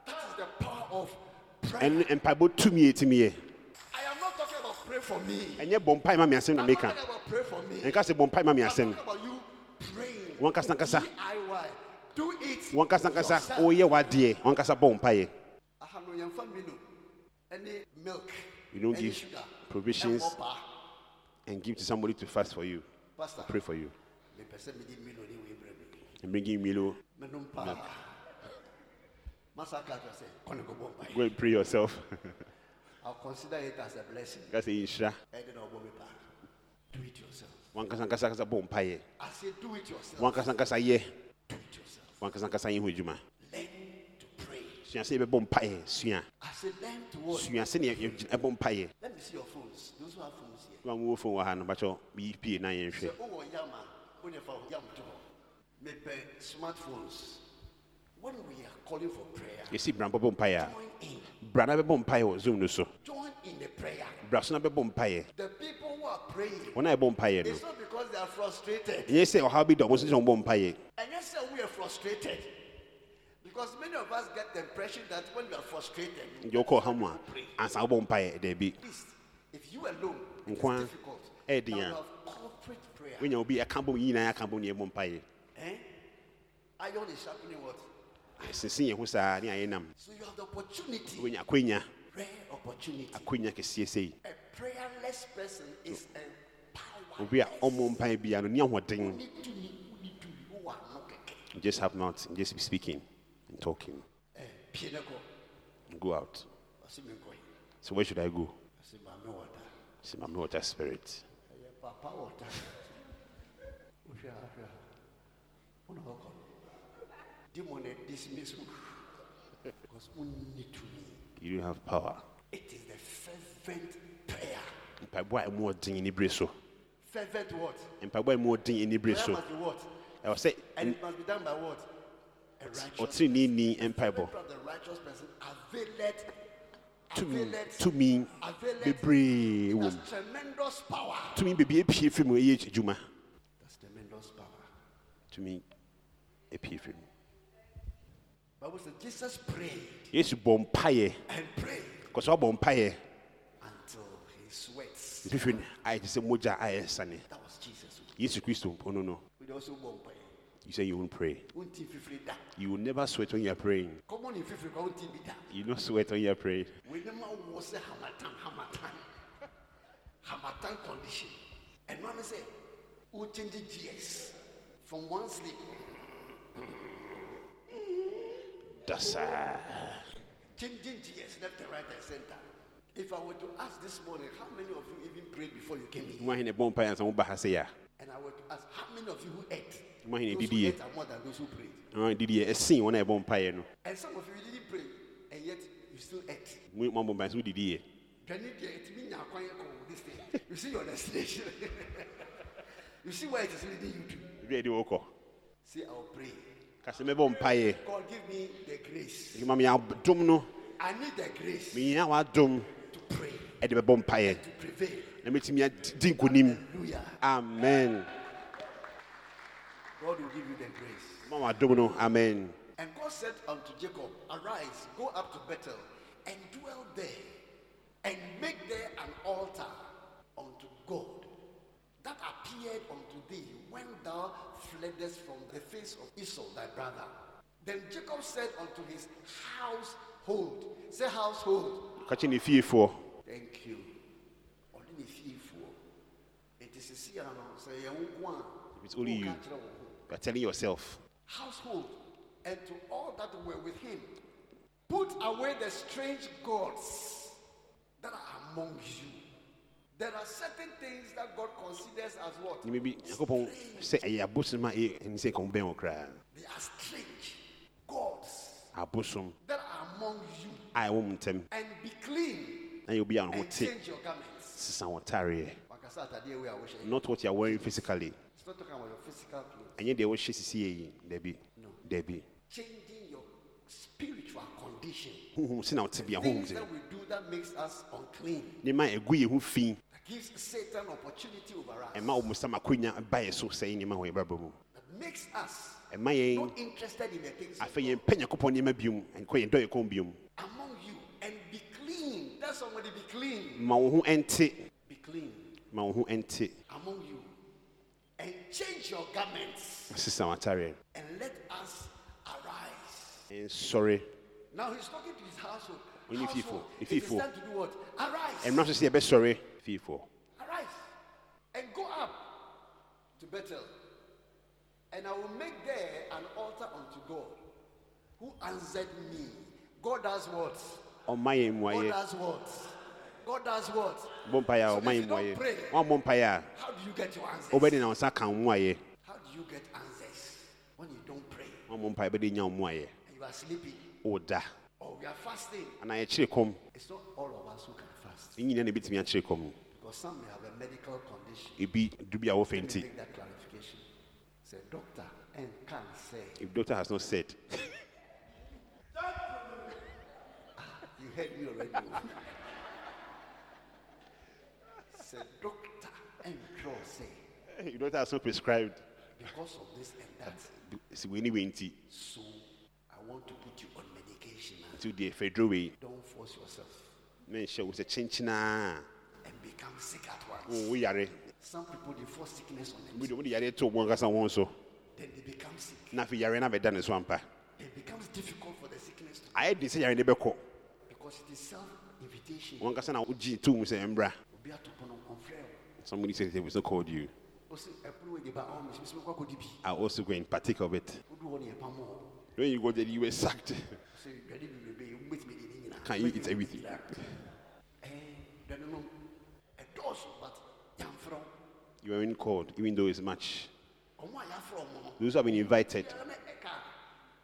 That is the power of prayer. ɛne mpaebɔ tumi ɛtumi yɛ I am not talking about pray for me. ɛnyɛ bɔ mpae ma me asɛm na I'm talking about pray for me. ɛnka sɛ bɔ mpae ma me I'm asɛm talking about you. Wankasa nkasa. Do it. wankasa nkasa woyɛ w'adeɛ wankasa bɔ mpaeɛ Aha no yɛmfa milo ɛne milk You don't give sugar, provisions. and give to somebody to fast for you. Pastor, pray for you. Mepɛ sɛ mede milo ne wei brɛ me. and bringing Milo. Menom paa masa ka kyerɛ sɛ kɔne kɔbɔ mpaeɛ go and pray yourself. I'll consider it as a blessing. ka sɛ nhyira And then I'll me back. Do it yourself. Wankasa nkasa kasa bɔ mpaeɛ I say, do it yourself. wankasa nkasa yɛ Do it yourself. wankasa nkasa yɛ ho adwuma Learn to pray. sua sɛ yɛbɛbɔ mpaeɛ sua I say, learn to what? sua sɛ ɛbɔ mpaeɛ Let me see your phones. Those who have phones here. wa mowɔ phone wɔ ha no bakyɛ yi pie na yɛnhwɛ Say, oh, yama. When you found yam to Maybe smartphones. When we are calling for prayer, yɛsi bra bɛbɔ mpaeɛ a. bra na bɛbɔ mpaeɛ wɔ zoom no so Join in the prayer. bra so na bɛbɔ mpaeɛ The people who are praying, wɔn a ɛbɔ mpaeɛ no it's not because they are frustrated. ɛnyɛ sɛ ɔhaw bi da ɔmo sɛ sɛ ɔmbɔ mpaeɛ And yes, sir, we are frustrated. Because many of us get the impression that when you are frustrated, you deɛ wokɔ ɔha mu a ansa wobɔ mpaeɛ daabi At least, if you alone, it's difficult. ɛyɛ Now den you a. have corporate prayer. wonya obi ɛka bɔ mu nyinaa aka bɔ mu ne ɛbɔ mpaeɛ Eh? Iron is sharpening what? Sese yɛn ho saa ne ayɛ nam So you have the opportunity, akwanya rare opportunity. akwanya kɛseɛ sei A prayerless person is empowered. obi a ɔmmɔ mpaeɛ bia no ne ahoɔden Who need to me, who need to me, who are not keke. You just have not just be speaking and talking Eh, pie ne kɔ. go out Ɔse me nkɔ yi. so where should i go Ɔse maame water. say my water spirit papa water. Wohwɛ ha, hwɛ ha. Wona wɔkɔ no. Demon dismiss wo. Because to me. you don't have power It is the fervent prayer. mpaebɔ a ɛmu ɔden ani bere so Fervent what? mpaebɔ a ɛmu ɔden ani bere Prayer so must be what? ɛwɔ sɛ And it must be done by what? A righteous ɔteneeni mpaebɔ Fervent of the righteous person availeth. tumi availeth- tumi bebree wɔ mu That's tremendous power. tumi bebree pie firi mu ɛyɛ adwuma That's tremendous power. tumi epie firi mu Bible says Jesus prayed yesu bɔ mpaeɛ and prayed kɔsɛ ɔbɔ mpaeɛ until he sweats. nhwehwɛ no ayɛ te sɛ mogya ayɛ sane That was Jesus. yesu kristo ɔno oh, no We also you say you won't pray Unti fifri da. you will never sweat when you are praying Come on in fifri ka unti bi da. you don't sweat when you are praying We never was a harmattan, harmattan, harmattan condition. And one say, who change gears from one sleep, dasa changing gears left and right and center. If I were to ask this morning, how many of you even prayed before you came here? mo ahene bɔ mpaeɛ ansa moba ha sɛ yɛ And I were to ask, how many of you who ate? Those who ate are more than those who prayed. a didiɛ ɛsen wɔn a no And some of you didn't pray, and yet you still ate. mo mo abɔ mpaeɛ so wodidiɛ Can you get it? Mean you're quiet, oh, this thing. You see your destination. you see where it is leading you to. ebi a yɛde wɔkɔ Say, I'll pray. Ka sɛ mɛbɔ mpaeɛ God, give me the grace. Ma me adom no. I need the grace mehia w'adom to pray, ɛde bɛbɔ mpaeɛ to prevail. na mɛtumi adi nkonim Hallelujah. amen. God will give you the grace. ma w'adom no. Amen. And God said unto Jacob, Arise, go up to Bethel, and dwell there, and make there an altar unto God that appeared unto thee when thou fleddest from the face of Esau thy brother. Then Jacob said unto his household, Say household. Catching ne fiefoɔ Thank you. Ɔne ne fiefoɔ. Enti sisi ano sɛ yɛn nko a, It's only you. woka kyerɛ wo ho. you are telling yourself household and to all that were with him. Put away the strange gods that are among you. There are certain things that God considers as what? nneɛma bi nyankopɔn sɛ ɛyɛ abosom a ɛyɛ- ɛni sɛ ɛka wo bɛn wɔ koraa They are strange gods abosom that are among you. a ɛwɔ mu ntam And be clean na yɛ obi a ne ho and te change your garments. sesa wɔ tareɛ Wakasa atadeɛ wei a wohyɛ yi. not what you are wearing physically It's not talking about your physical clothes. ɛnyɛ deɛ wohyɛ sisi yɛ yi dabi dabi Changing your spiritual condition. honhom si na wote bia honhom Things sɛ that we do that makes us unclean. Nneɛma a ɛgu yɛ ho fi That gives Satan opportunity over us. ɛma wo musa makonya ba yɛ so sɛ nneɛma wɔ yɛ brabɔ mu that makes us ɛma yɛn not interested in the things of afei yɛmpɛ nyankopɔn nneɛma biom ɛnkɔ yɛn dɔ yɛ kɔn biom God. among you and be clean. Tell somebody be clean. ma wo ho ɛnte Be clean ma wo ho ɛnte among you and change your garments sesa wɔ tareɛ and let us arise. Eh, sorry. Now he's talking to his household. Only Household, people, the it is people. time to do what? Arise. ɛmmra so sɛ yɛbɛsɔre fiefoɔ Arise and go up to Bethel, and I will make there an altar unto God, who answered me. God does what? ɔma yɛn God does what? God does what? bɔ mpaeɛ a So ɔma if yɛn you don't pray, woammɔ mpaeɛ a How do you get your answers? wobɛde na wo nsa ka wo mmuayɛ How do you get answers when you don't pray woammɔ mpaeɛ bɛde nya wo mmuayɛ and you are sleeping woda or we are fasting? anaa yɛkyere kɔm It's not all of us who can fast ne nyina na ɛbɛtumi akyere kɔm because some may have a medical condition. ebi du bi a wɔfɛ Let me make that clarification. Say, doctor, and can say if doctor has not said ah, you heard me already. Say, doctor, and draw say if doctor has not prescribed because of this and that. sɛ wei ne wei nti So I want to put you on nti wodeɛ fɛduro wei Don't force yourself na nhyɛ wo sɛ kyenkyenaa and become sick at once. We are. Some people they force sickness on them, wode wode yareɛ to wo ankasa wo ho so then they become sick. na afei yareɛ no abɛda ne so ampa It becomes difficult for the sickness to ayɛ den sɛ yareɛ no bɛkɔ because it is self-invitation. wo ankasa na wogye to mu sɛ ɛmbra Obi ato pono ɔmfrɛ wo. somebody said they was not called you Ɔse, "Ɛpono wei de ba, ɔmo, mesi- mesi mekɔ akɔdi bi." I also go and partake of it Wodu hɔ ne yɛpam wo. when you go there you were sacked Ɔse, "Dwade bebrebe yi, wobɛtumi de ne nyinaa." Can you eat everything? Eh, dwade no, ɛdɔɔso, but yɛamfrɛ wo. you weren't called even though it's much. Ɔmo a yɛafrɛ ɔmo no, those who have been invited. Biara na ɛka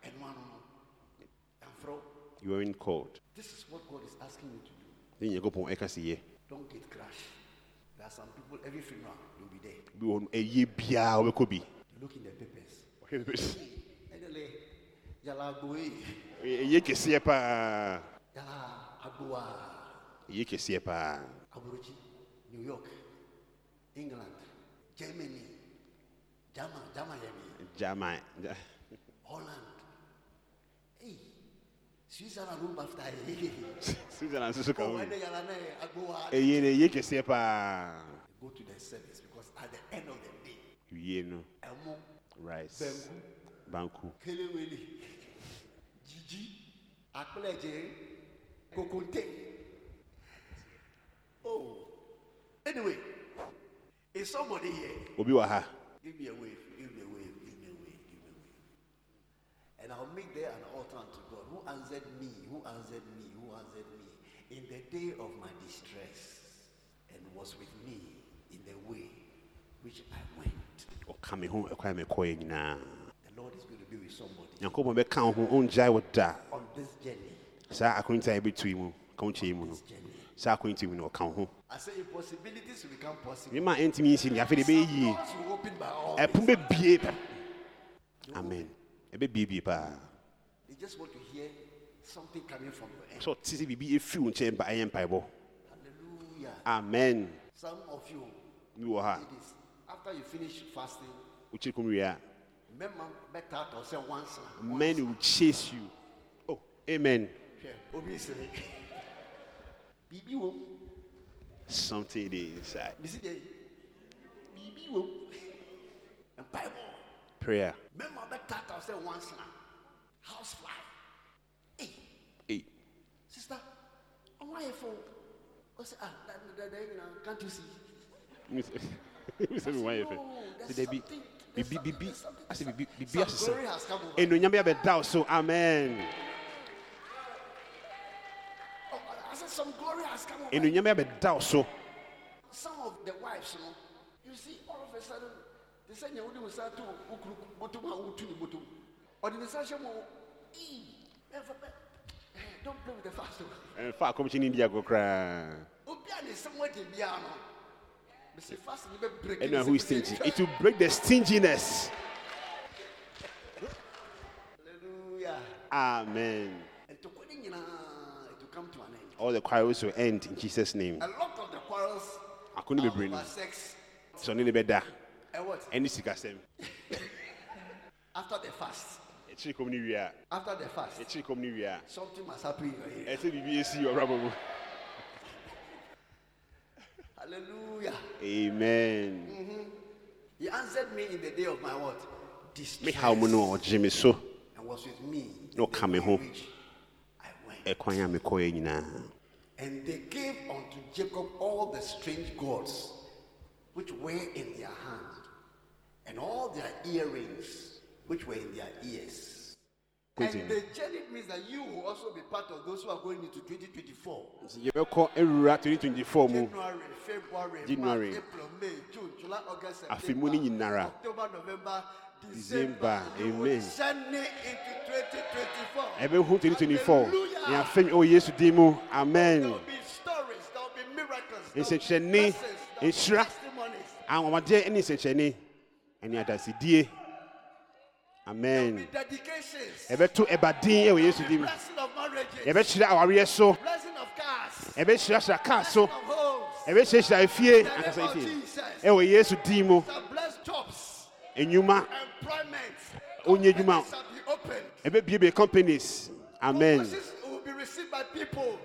a, ɛno ano no, yɛamfrɛ wo. you weren't called This is what God is asking you to do. then sɛ yɛ Don't get crushed. There are some people, every funeral, you'll be there. bi wɔ hɔ no, ɛyɛ biaa wobɛkɔ bi You look in the papers. Ɛdele, yala agboe, ɛyɛ kɛseɛ paa yala agboa, ɛyɛ kɛseɛ paa Aburochi, New York, England, Germany, German, Germany, gyama gya- Holland. Hey, Switzerland home after hey. switzerland nso so ka Oh, ho when they yala na agboa. ɛyɛ no ɛyɛ kɛseɛ paa Go to the service because at the end of the day, wie no Emo, rice. Banku, banku Kelewele, Gigi, Akpeleje, Kokonte. Oh, anyway, is somebody here? obi wɔ ha Give me a wave, give me a wave, give me a wave, give me a wave. And I'll make there an altar unto God. Who answered me? Who answered me? Who answered me? In the day of my distress, and was with me in the way which I went. ɔka me ho ɛkwan a mekɔɛ nyinaa The Lord is going to be with somebody nyankopɔn bɛka wo ho ɔngyae wo on this journey. Saa akwanti a yɛbɛtui mu ka wo kyɛi mu no. This journey. saa akwanti mu no. Ɔka wo ho I say impossibilities will become possible. nneɛma a ɛntumi nsi no afei de ɛbɛyɛ yie Doors will open by all. ɛpo bɛbie pɛ amen. Ɛbɛbiebie paa They just want to hear something coming from your end. sɛ ɔte sɛ biribi ɛfiri wo nkyɛn ba ɛyɛ mpaebɔ Hallelujah. amen. Some of you, bi wɔ ha. it is after you finish fasting, wokyiri kom wie a remember better to say once. men will chase you. Oh amen Hwɛ, obi sere. Biribi wɔ mu. something dey inside Bisi de, biribi wɔ mu. Mpaebɔ. prayer Remember better to say once na. House fly. Hey, hey sister, ɔmo ayɛ fo. Ɔsɛ ah, da da da nyina, can't you see? sɛ mi wáyé fɛ sɛ dɛbi bibi bibi asɛ bibi bibi asesa glory has come over. enuonyam bi abɛda so amen Oh, I said some glory has come over. enuonyam bi abɛda wo so Some of the wives, you know, you see, all of a sudden, they say, "You will start to ukuru bottom and utu ni bottom." Or the session will, "Ee, never be- eh, don't play with the fast. ɛnfa akɔmhyɛ ne ndi agɔ koraa Obi a ne somewhere de bia no. Me say fast be break. ɛnu who is stingy it will break the stinginess Hallelujah. amen And to go in, it will come to an end. All the quarrels will end in jesus name A lot of the quarrels are bebree no over sex sɛ ɔne ne bɛda and eh, what? ɛne sikasɛm After the fast. ɛkyiri kɔm ne wie After the fast. ɛkyiri kɔm ne wie Something must happen in your area. ɛsɛ biribi esi wɔ ɔbrabɔ mu Hallelujah. amen mm-hmm. He answered me in the day of my what? Distress. me how mu no ɔgye me so And was with me. Na coming home. ho. Which I went. ɛkwan a mekɔɛ nyinaa And they gave unto Jacob all the strange gods which were in their hand, and all their earrings which were in their ears. And the journey means that you will also be part of those who are going into 2024. nti yɛbɛkɔ awura 2024 mu January, February, January. March, April, May, June, July, August, Afe September, mu ne nyinara. October, November, December. December. You will Amen. journey into 2024. ɛbɛhu 2024 Hallelujah. ne afɛn ɛwɔ oh, yesu din mu. Amen. There will be stories, there will be miracles, there will be Nsɛnkyerɛnne, blessings, there will be nhyira. testimonies, anwɔmadeɛ ne nsɛnkyerɛnne ɛne will amen ɛbɛto ɛba din ɛwɔ yesu din mu. Blessing of marriages, yɛbɛhyerɛ awareɛ so blessing of cars, ɛbɛhyirahyira kaa so blessing of homes, ɛbɛhyirahyira efie ankasa efie ɛwɔ yesu din mu. Shall bless jobs, enyuma. Employment, Onye adwuma. companies shall be opened. ɛbɛbiebie companies. Amen. Promises will be received by people.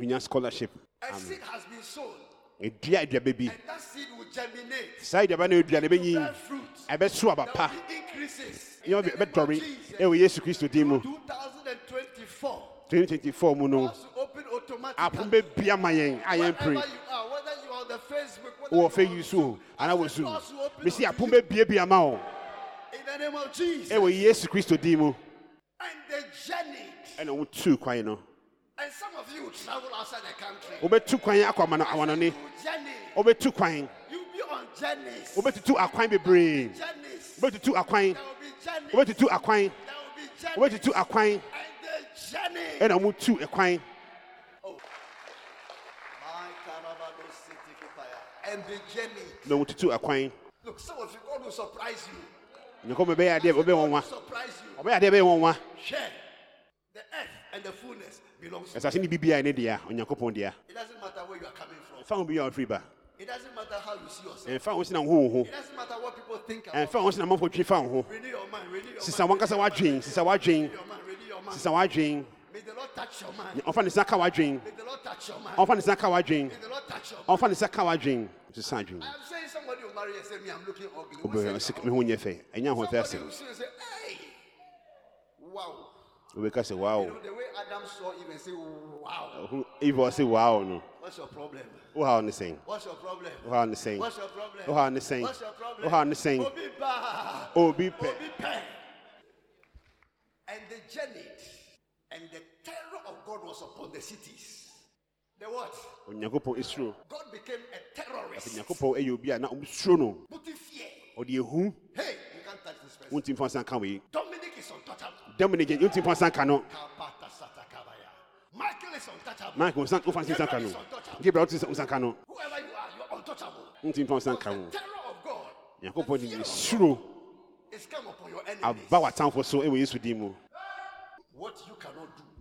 onya scholarship. A seed has been sown, edua aduaba bi and that seed will germinate, saa aduaba no edua no ɛbɛnyi bear fruit. ɛbɛso aba There pa will be increases. nneɛma In the name of bɛdɔre Jesus. ɛwɔ yesu kristo din mu 2024 2024 mu no doors will open automatically. apom bɛbia ma yɛn a yɛn Wherever wɔ fɛ yi so o ana wɔ zoom. bisi apom bɛ bie bie ama o ɛwɔ yesu kristo din mu. Ɛna wɔn tu kwan no wɔbɛtu kwan akɔ amano awanoni wɔbɛtu kwan wɔbɛtutu akwan bebree wɔbɛtutu akwan wɔbɛtutu akwan wɔbɛtutu akwan ɛna wɔn tu ɛkwan. And they journey. na wotutu akwan Look, some of you, God will surprise you. nyakɔ bɛbɛyɛ adeɛ bɛbɛyɛ wɔn wa surprise you. ɔbɛyɛ adeɛ bɛyɛ wɔn wa Share. The earth and the fullness belongs to you. ɛsase ne bibia ne dea onyankopɔn dea It doesn't matter where you are coming from. ho bi a ɔfiri ba It doesn't matter how you see yourself. ɛmfa ho sena wo ho ho It doesn't matter what people think about ɛmfa ho sena mamfo twi fa ho Renew your mind. Renew your mind. wankasa wadwen sisa wadwen Renew your ɔmfa ne nsa ka w'adwen ɔmfa ne nsa ka w'adwen ɔmfa ne nsa ka w'adwen sisa adwen obɛme ho nyɛ fɛ ɛnya ho fɛ asɛm wobɛka sɛ wow. Eve ɔse wow. No What's your problem? Who are the same? What's your wohaw ne sɛn wohaw ne sɛn wohaw ne sɛn wohaw ne sɛn obi pɛ And the journeyed, and the. Terror of God was upon the cities. The what? onyankopɔn ɛsuro God became a terrorist. onyankopɔn ɛyɛ obi a na ɔmsuro no Putting fear. ɔde ɛhu Hey, you can't touch this person. wontim fa nsa ka wei Dominic is untouchable. dominic wontim fa nsa ka no Kapata satakabaya. Michael is untouchable. mike wofa nsa ka no Gabriel is untouchable. gabriel wote nsa ka no Whoever you are, you're untouchable. wontim fa nsa ka The ho terror of God nyankopɔn de fear of nesuro is come upon your enemies. aba w'atamfo so ɛwɔ yesu din mu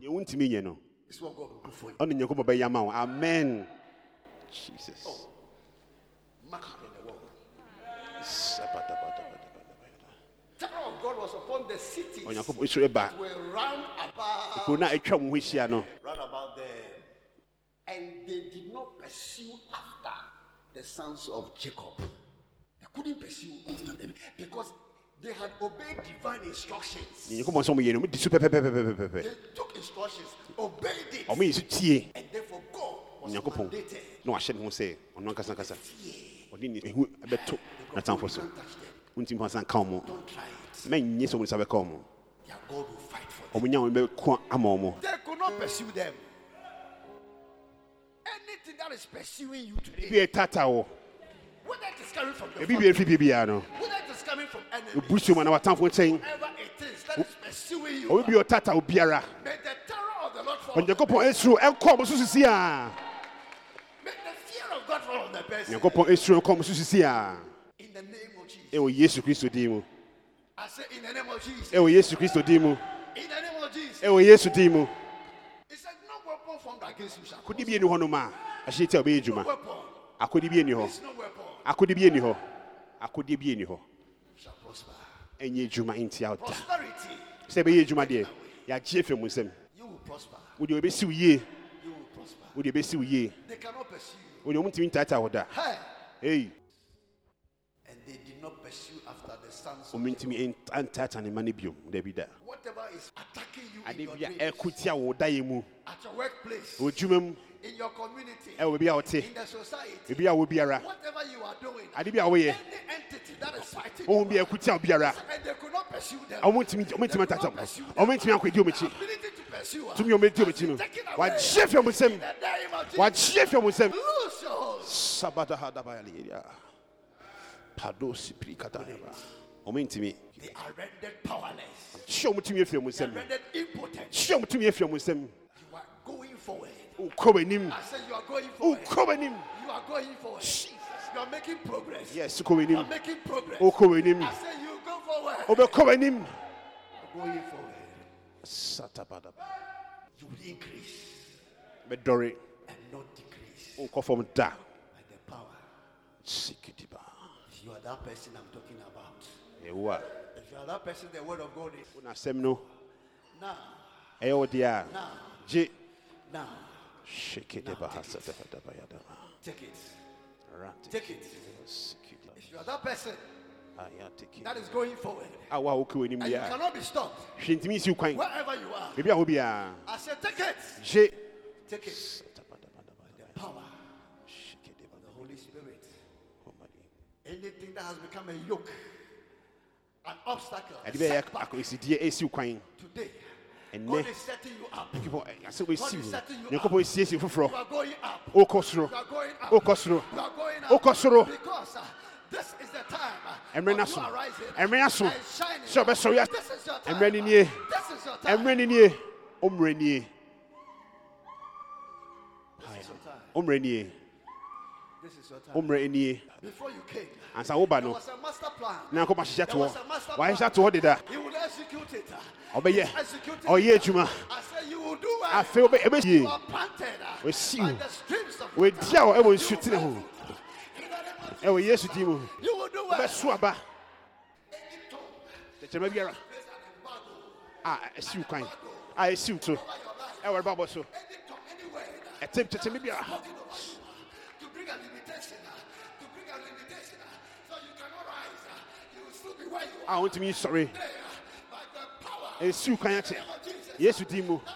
What you cannot deɛ wontumi nyɛ no It's what God will do for you. ɔne nyankopɔn bɛyɛ ama wo amen jesus oh, Mark in the world. Sabadabadabadabadabada. Terror of God was upon the cities onyankopɔn ɛsoro ba that were round about, kuro no a ɛtwa mo ho round about them. And they did not pursue after the sons of Jacob. They couldn't pursue after them because they had obeyed divine instructions. nyankopɔn sɛ ɔmoyɛ no modi so pɛpɛpɛpɛpɛpɛ They took instructions, obeyed it, ɔmo yɛ so tie and therefore God was onyankopɔn mandated. na wahyɛ ne ho sɛ ɔno ankasa nkasa ɔde ne ɛhu bɛto natamfo so Don't touch them. wontimi ho asan ka wo mo Don't try it. mɛnyɛ sɛ ɔmo nsa bɛka wo mo Their God will fight for them. ɔmo nya wo bɛko ama wo mo They could not pursue them. Anything that is pursuing you today, bi ɛtata wo whether it is coming from bi family, ɛfiri bibiara no whether it is coming from enemies, ɛbusuo mu na watamfo nkyɛn whatever it is that is pursuing you, ɔmo bi ɔtata wo biara may the terror of the Lord fall. on the onyankopɔn ɛsoro ɛnkɔ ɔmo so sisi a May the fear of God fall on the person. nyankopɔn ɛsoro ɛnkɔ ɔmo so sisi a In the name of Jesus. ɛwɔ yesu kristo din I say in the name of Jesus. ɛwɔ yesu kristo din In the name of Jesus. ɛwɔ yesu din mu. He said, No weapon formed against you shall akodi bi ɛni hɔ nom a ahyɛ ti a ɔbɛyɛ No weapon. akodi bi ɛni hɔ It's no weapon akodi bi ɛni hɔ akodi bi ɛni hɔ shall prosper. ɛnyɛ adwuma nti a ɔda Prosperity, sɛ ɛbɛyɛ adwuma deɛ yɛagye afiri mu nsɛm you will prosper. wode ɔbɛsi wo yie You will prosper. wode ɔbɛsi wo yie They cannot pursue you. wode ɔmotumi ntaataa wo da Hey. ei And they did not pursue after the sons of ɔmentumi antaataa ne ma no biom dabi da whatever is attacking you in your dreams, ɛko tia wo dayɛ mu. at your workplace, wɔ dwuma mu in your community, ɛwɔ baabi a wote. in the society, baabi a wo biara. whatever you are doing, ade bi a woyɛ any entity that is fighting you, bia ɛko tia wo biara. and they could not pursue them. antaataa mo ɔmotumi ankɔ adi ɔmakyi Ability to pursue her. Tumi a ɔmɛdi ɔmakyi no. taken away. wagye afiri ɔmo nsɛm In the name of Jesus, wagye afiri ɔmo nsɛm lose your hold. sabadahadabayaleya padosi pirikatayaba They are rendered powerless. hyɛ ɔmo tumi afiri ɔmo They are nsɛm rendered impotent. hyɛ ɔmo tumi afiri ɔmo nsɛm You are going forward. wokɔ w'anim I said you are going forward. wokɔ w'anim You are going forward. You are making progress. yes You are w'anim making progress. wokɔ w'anim I said you go forward. wobɛkɔ w'anim Going forward. satabadaba You will increase bɛdɔre and not decrease wonkɔ fam da by the power. sikidiba you are that person I'm talking about. If you are that person, the word of God is wona asɛm no. Ɛyɛ wo deɛ a. Gye now. shikidibahasatafadabayadaba Take it. Take it. If you are that person that is going forward. Awo a wokɔ w'anim and you cannot be stopped. Hwɛ ntimi nsi wo kwan wherever you are, baabi a wo biara I said, take it. gye Take it. The power. Of the Holy Spirit. Anything that has become a yoke, an obstacle, setback akɔsidie ɛsi wo kwan today, God is setting you up. nyankopɔn asɛ wɔsi God is setting you up. You are going up. soro You are going up. wokɔ You are going up. Because uh, this is the time uh, of you arising and shining. sɛ ɔbɛsɔre a This is your time. nie This is your time. ɛmmerɛ no nie ɔmmerɛ nie This is your time. wommerɛ nie ansa woba no. na nkɔma hyehyɛ toɔ waahyehyɛ toɔ deda. Ɔbɛyɛ ɔyɛ adwuma afei ɛbɛyie ɔsi wo wɔadi a ɛwɔ nsutene ho. ɛwɔ yesu din mu. Wobɛso aba. Kyɛkyɛma biara. A ɛsi wo kwan a ɛsi wo so. Ɛwɔ rebabɔ so ɛtem kyɛkyɛma biara. A wontumi nsɔre There, by the power ɛsi wo kwan akyɛ yesu din mu That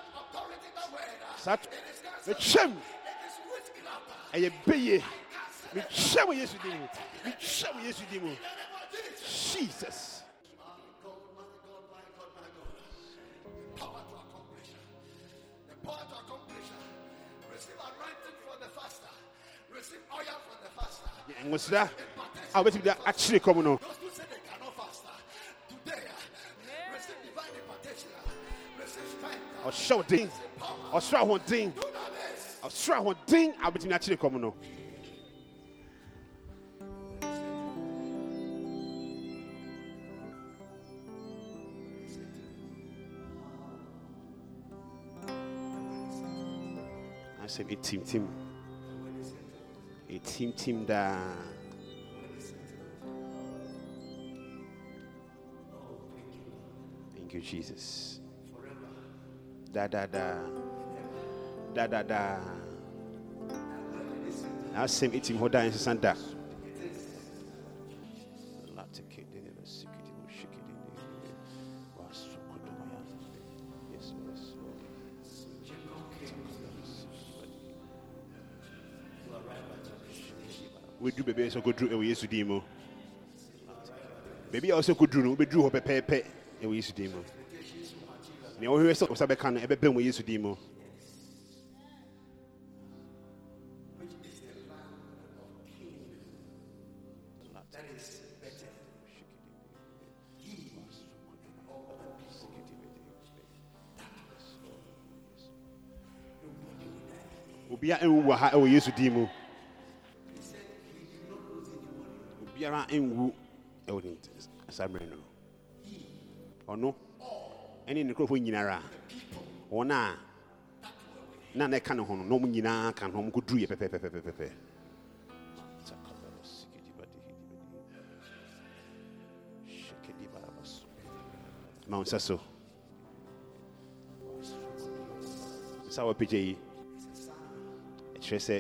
that saa it is cancelled. metwɛm It is witchcraft. uh, ɛyɛ wɔ yesu din mu metwɛ yesu din mu In the name of Jesus. jesus My God, my God, my God, my God. The power to accomplish. The power to ɔhyɛ wo den ɔsoro ahoɔden ɔsoro ahoɔden a wobɛtumi akyere kɔm no. Asɛm ɛtimtim ɛtimtim daa thank you jesus da da da. Da da da. Daa nsesa da. Yes, yes, Lord. wɔduru baabi a ɛsɛ kɔduru ɛwɔ yesu din mu baabi a ɔsɛ kɔduru no wobɛduru hɔ pɛpɛɛpɛ ɛwɔ yesu din mu nea wɔhwehwɛ sɛ ɔsa bɛka no ɛbɛbɛn wɔ yesu din mu obiara nwu wɔ ha ɛwɔ yesu din mu obiara nwu ɛwɔ ne saa mmerɛ no. Ɔno ɛne ne nkurɔfoɔ nyinara wɔn a na na ɛka ne ho no na wɔn nyinaa ka ne ho wɔn kɔduru yɛ pɛpɛpɛpɛpɛ ma wo nsa so nsa a wɔapagya yi ɛkyerɛ sɛ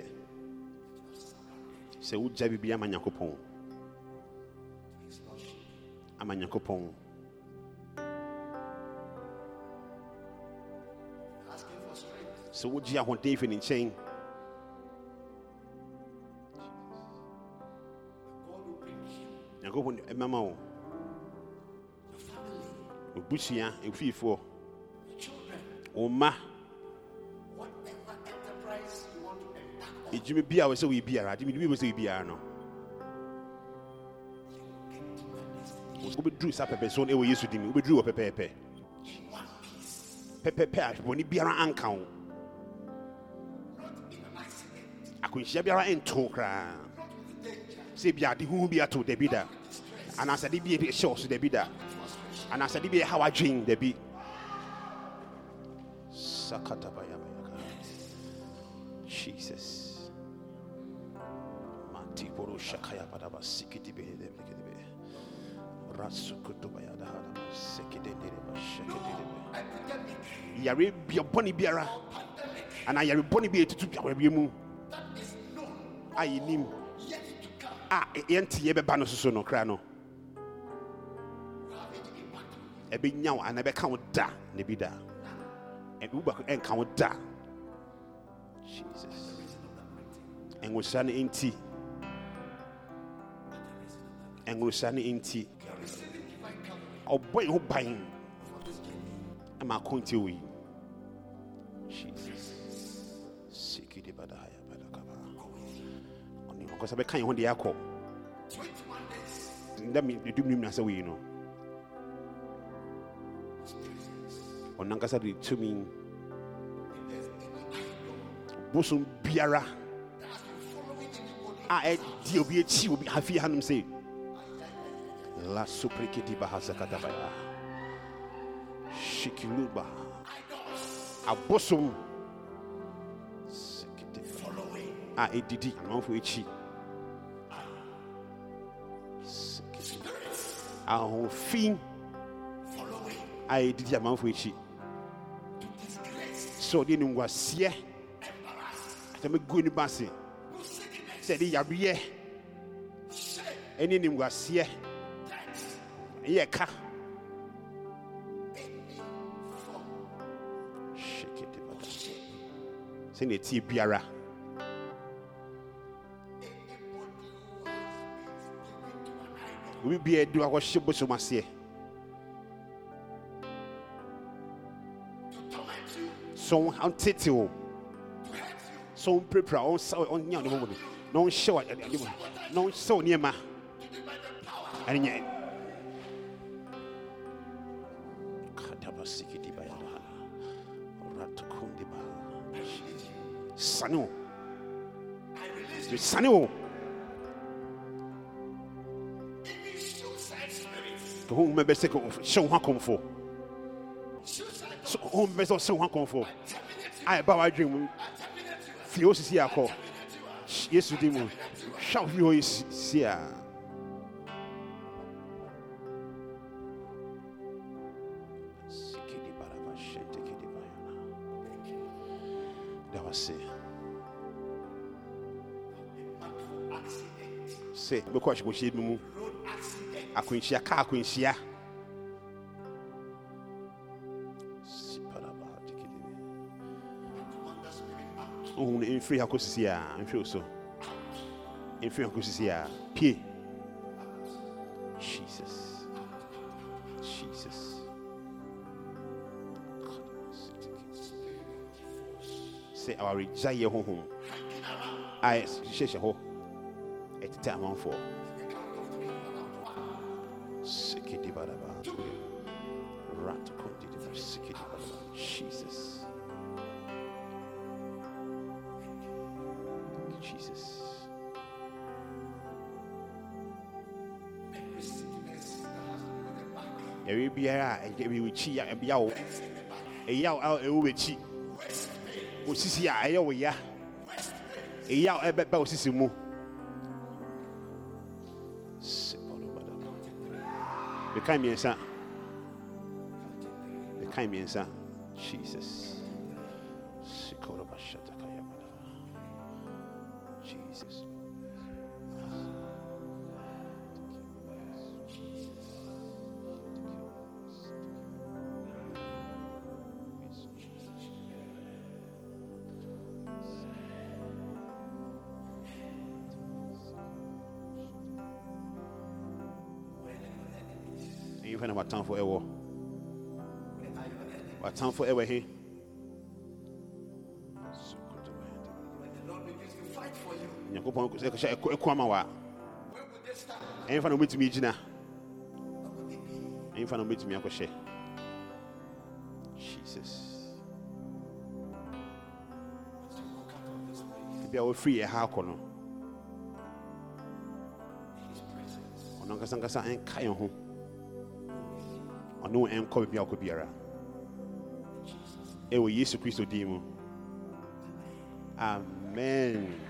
sɛ wogya biribi ama nyankopɔn ama sɛ wogye ahoɔden fi ne nkyɛn nyankopɔn ɛmama wo obusua efiefoɔ wo mma edwuma bi a wɔsɛ wɔyɛ biara adwuma bi a wɔsɛ wɔyɛ biara no. Wobɛduru saa pɛpɛ so no ɛwɔ yesu dim wobɛduru wɔ pɛpɛɛpɛ pɛpɛpɛ a bɔne biara anka wo akwanhyia biara nto koraa sɛ bia ade huhu bi ato dabi da anaasɛ de bi ɛhyɛ wo so dabi da anaasɛ de bi ɛha w'adwen dabi sakatabayabayaka jesus matiporo shakayabadaba sikidibehedebekedibe rasukutubayadahadaba sekidendereba shekedebe yare bɔne biara anaa yare bɔne bi ɛtutu biawareɛ mu a yɛnim a yɛnte yɛbɛba no soso no kra no. Ɛbɛnya wo anaa ɛbɛka wo da na bi da. Ɛbi baako ɛnka wo da. Jesus. Ɛnwohyira no nti ɛnwohyira no nti ɔbɔ yɛ ho ban. Ama akonti wɔ yi ɔne ɔkɔsɛ bɛka yɛ ho deɛ akɔ nda medum nim na sɛ wei no ɔnankasa de tumi bosom biara. A ɛdi obi akyi obi afie hanom sɛ la soprikiti bahasakatabaya shikiluba abosom a ɛdidi amanfo akyi ahofi a ɛdidi amanfo akyi sɛ ɔde ne ngwaseɛ atɛmɛgu ne ba ase sɛ ɛde yareɛ ɛne ne ngwaseɛ ɛyɛ ka. Shekete baba. sɛnea ɛtie biara obi bia adu akɔhye bosom aseɛ sɛ ɔntete wo sɛ ɔmprapra ɔnya ne mɔmɔ no na ɔnhyɛ wo ade mu na ɔnhyɛ wo nneɛma ɛne nyɛ kadabasikidibaya ratokondiba sane wo mesane wo ka honhom bɛ sɛ hyɛ wo ho akɔmfo honhom bɛ sɛ ɔhyɛ wo ho akɔmfo a ɛba w'adwen mu fie hɔ sisi akɔ yesu di mu hwɛ wo fie hɔ yi si Sikidi baraba shente kidi bayana. Da akwanhyia ka akwanhyia no ɛmfiri ha kɔsisi a ɛmfiri wo so ɛmfiri ha kɔsisi a pie. Jesus. Jesus. Sɛ awaregyaeɛ honhom a hyehyɛ hɔ ɛtetɛ amanfoɔ biara a ɛyɛ wekyi a ɛbia wo ɛya a ɛwɔ w'akyi osisi a ɛyɛ wo ya ɛya a ɛbɛba osisi mu mekan mmiɛnsa mekan mmiɛnsa jesus jesus watamfo ɛwɔ watamfo ɛwɔ he nyankopɔn ɛhyɛ ɛko ama they stand? ɛyi na wɔbɛtumi gyina be? na wɔbɛtumi akɔhyɛ jesus As you walk out of ebi a wɔfiri ɛha akɔ no ɔno ankasa ankasa ɛnka yɛn ho ɔne wo ɛnkɔ baabi a wokɔ biara. Ɛwɔ yesu kristo din mu. Amen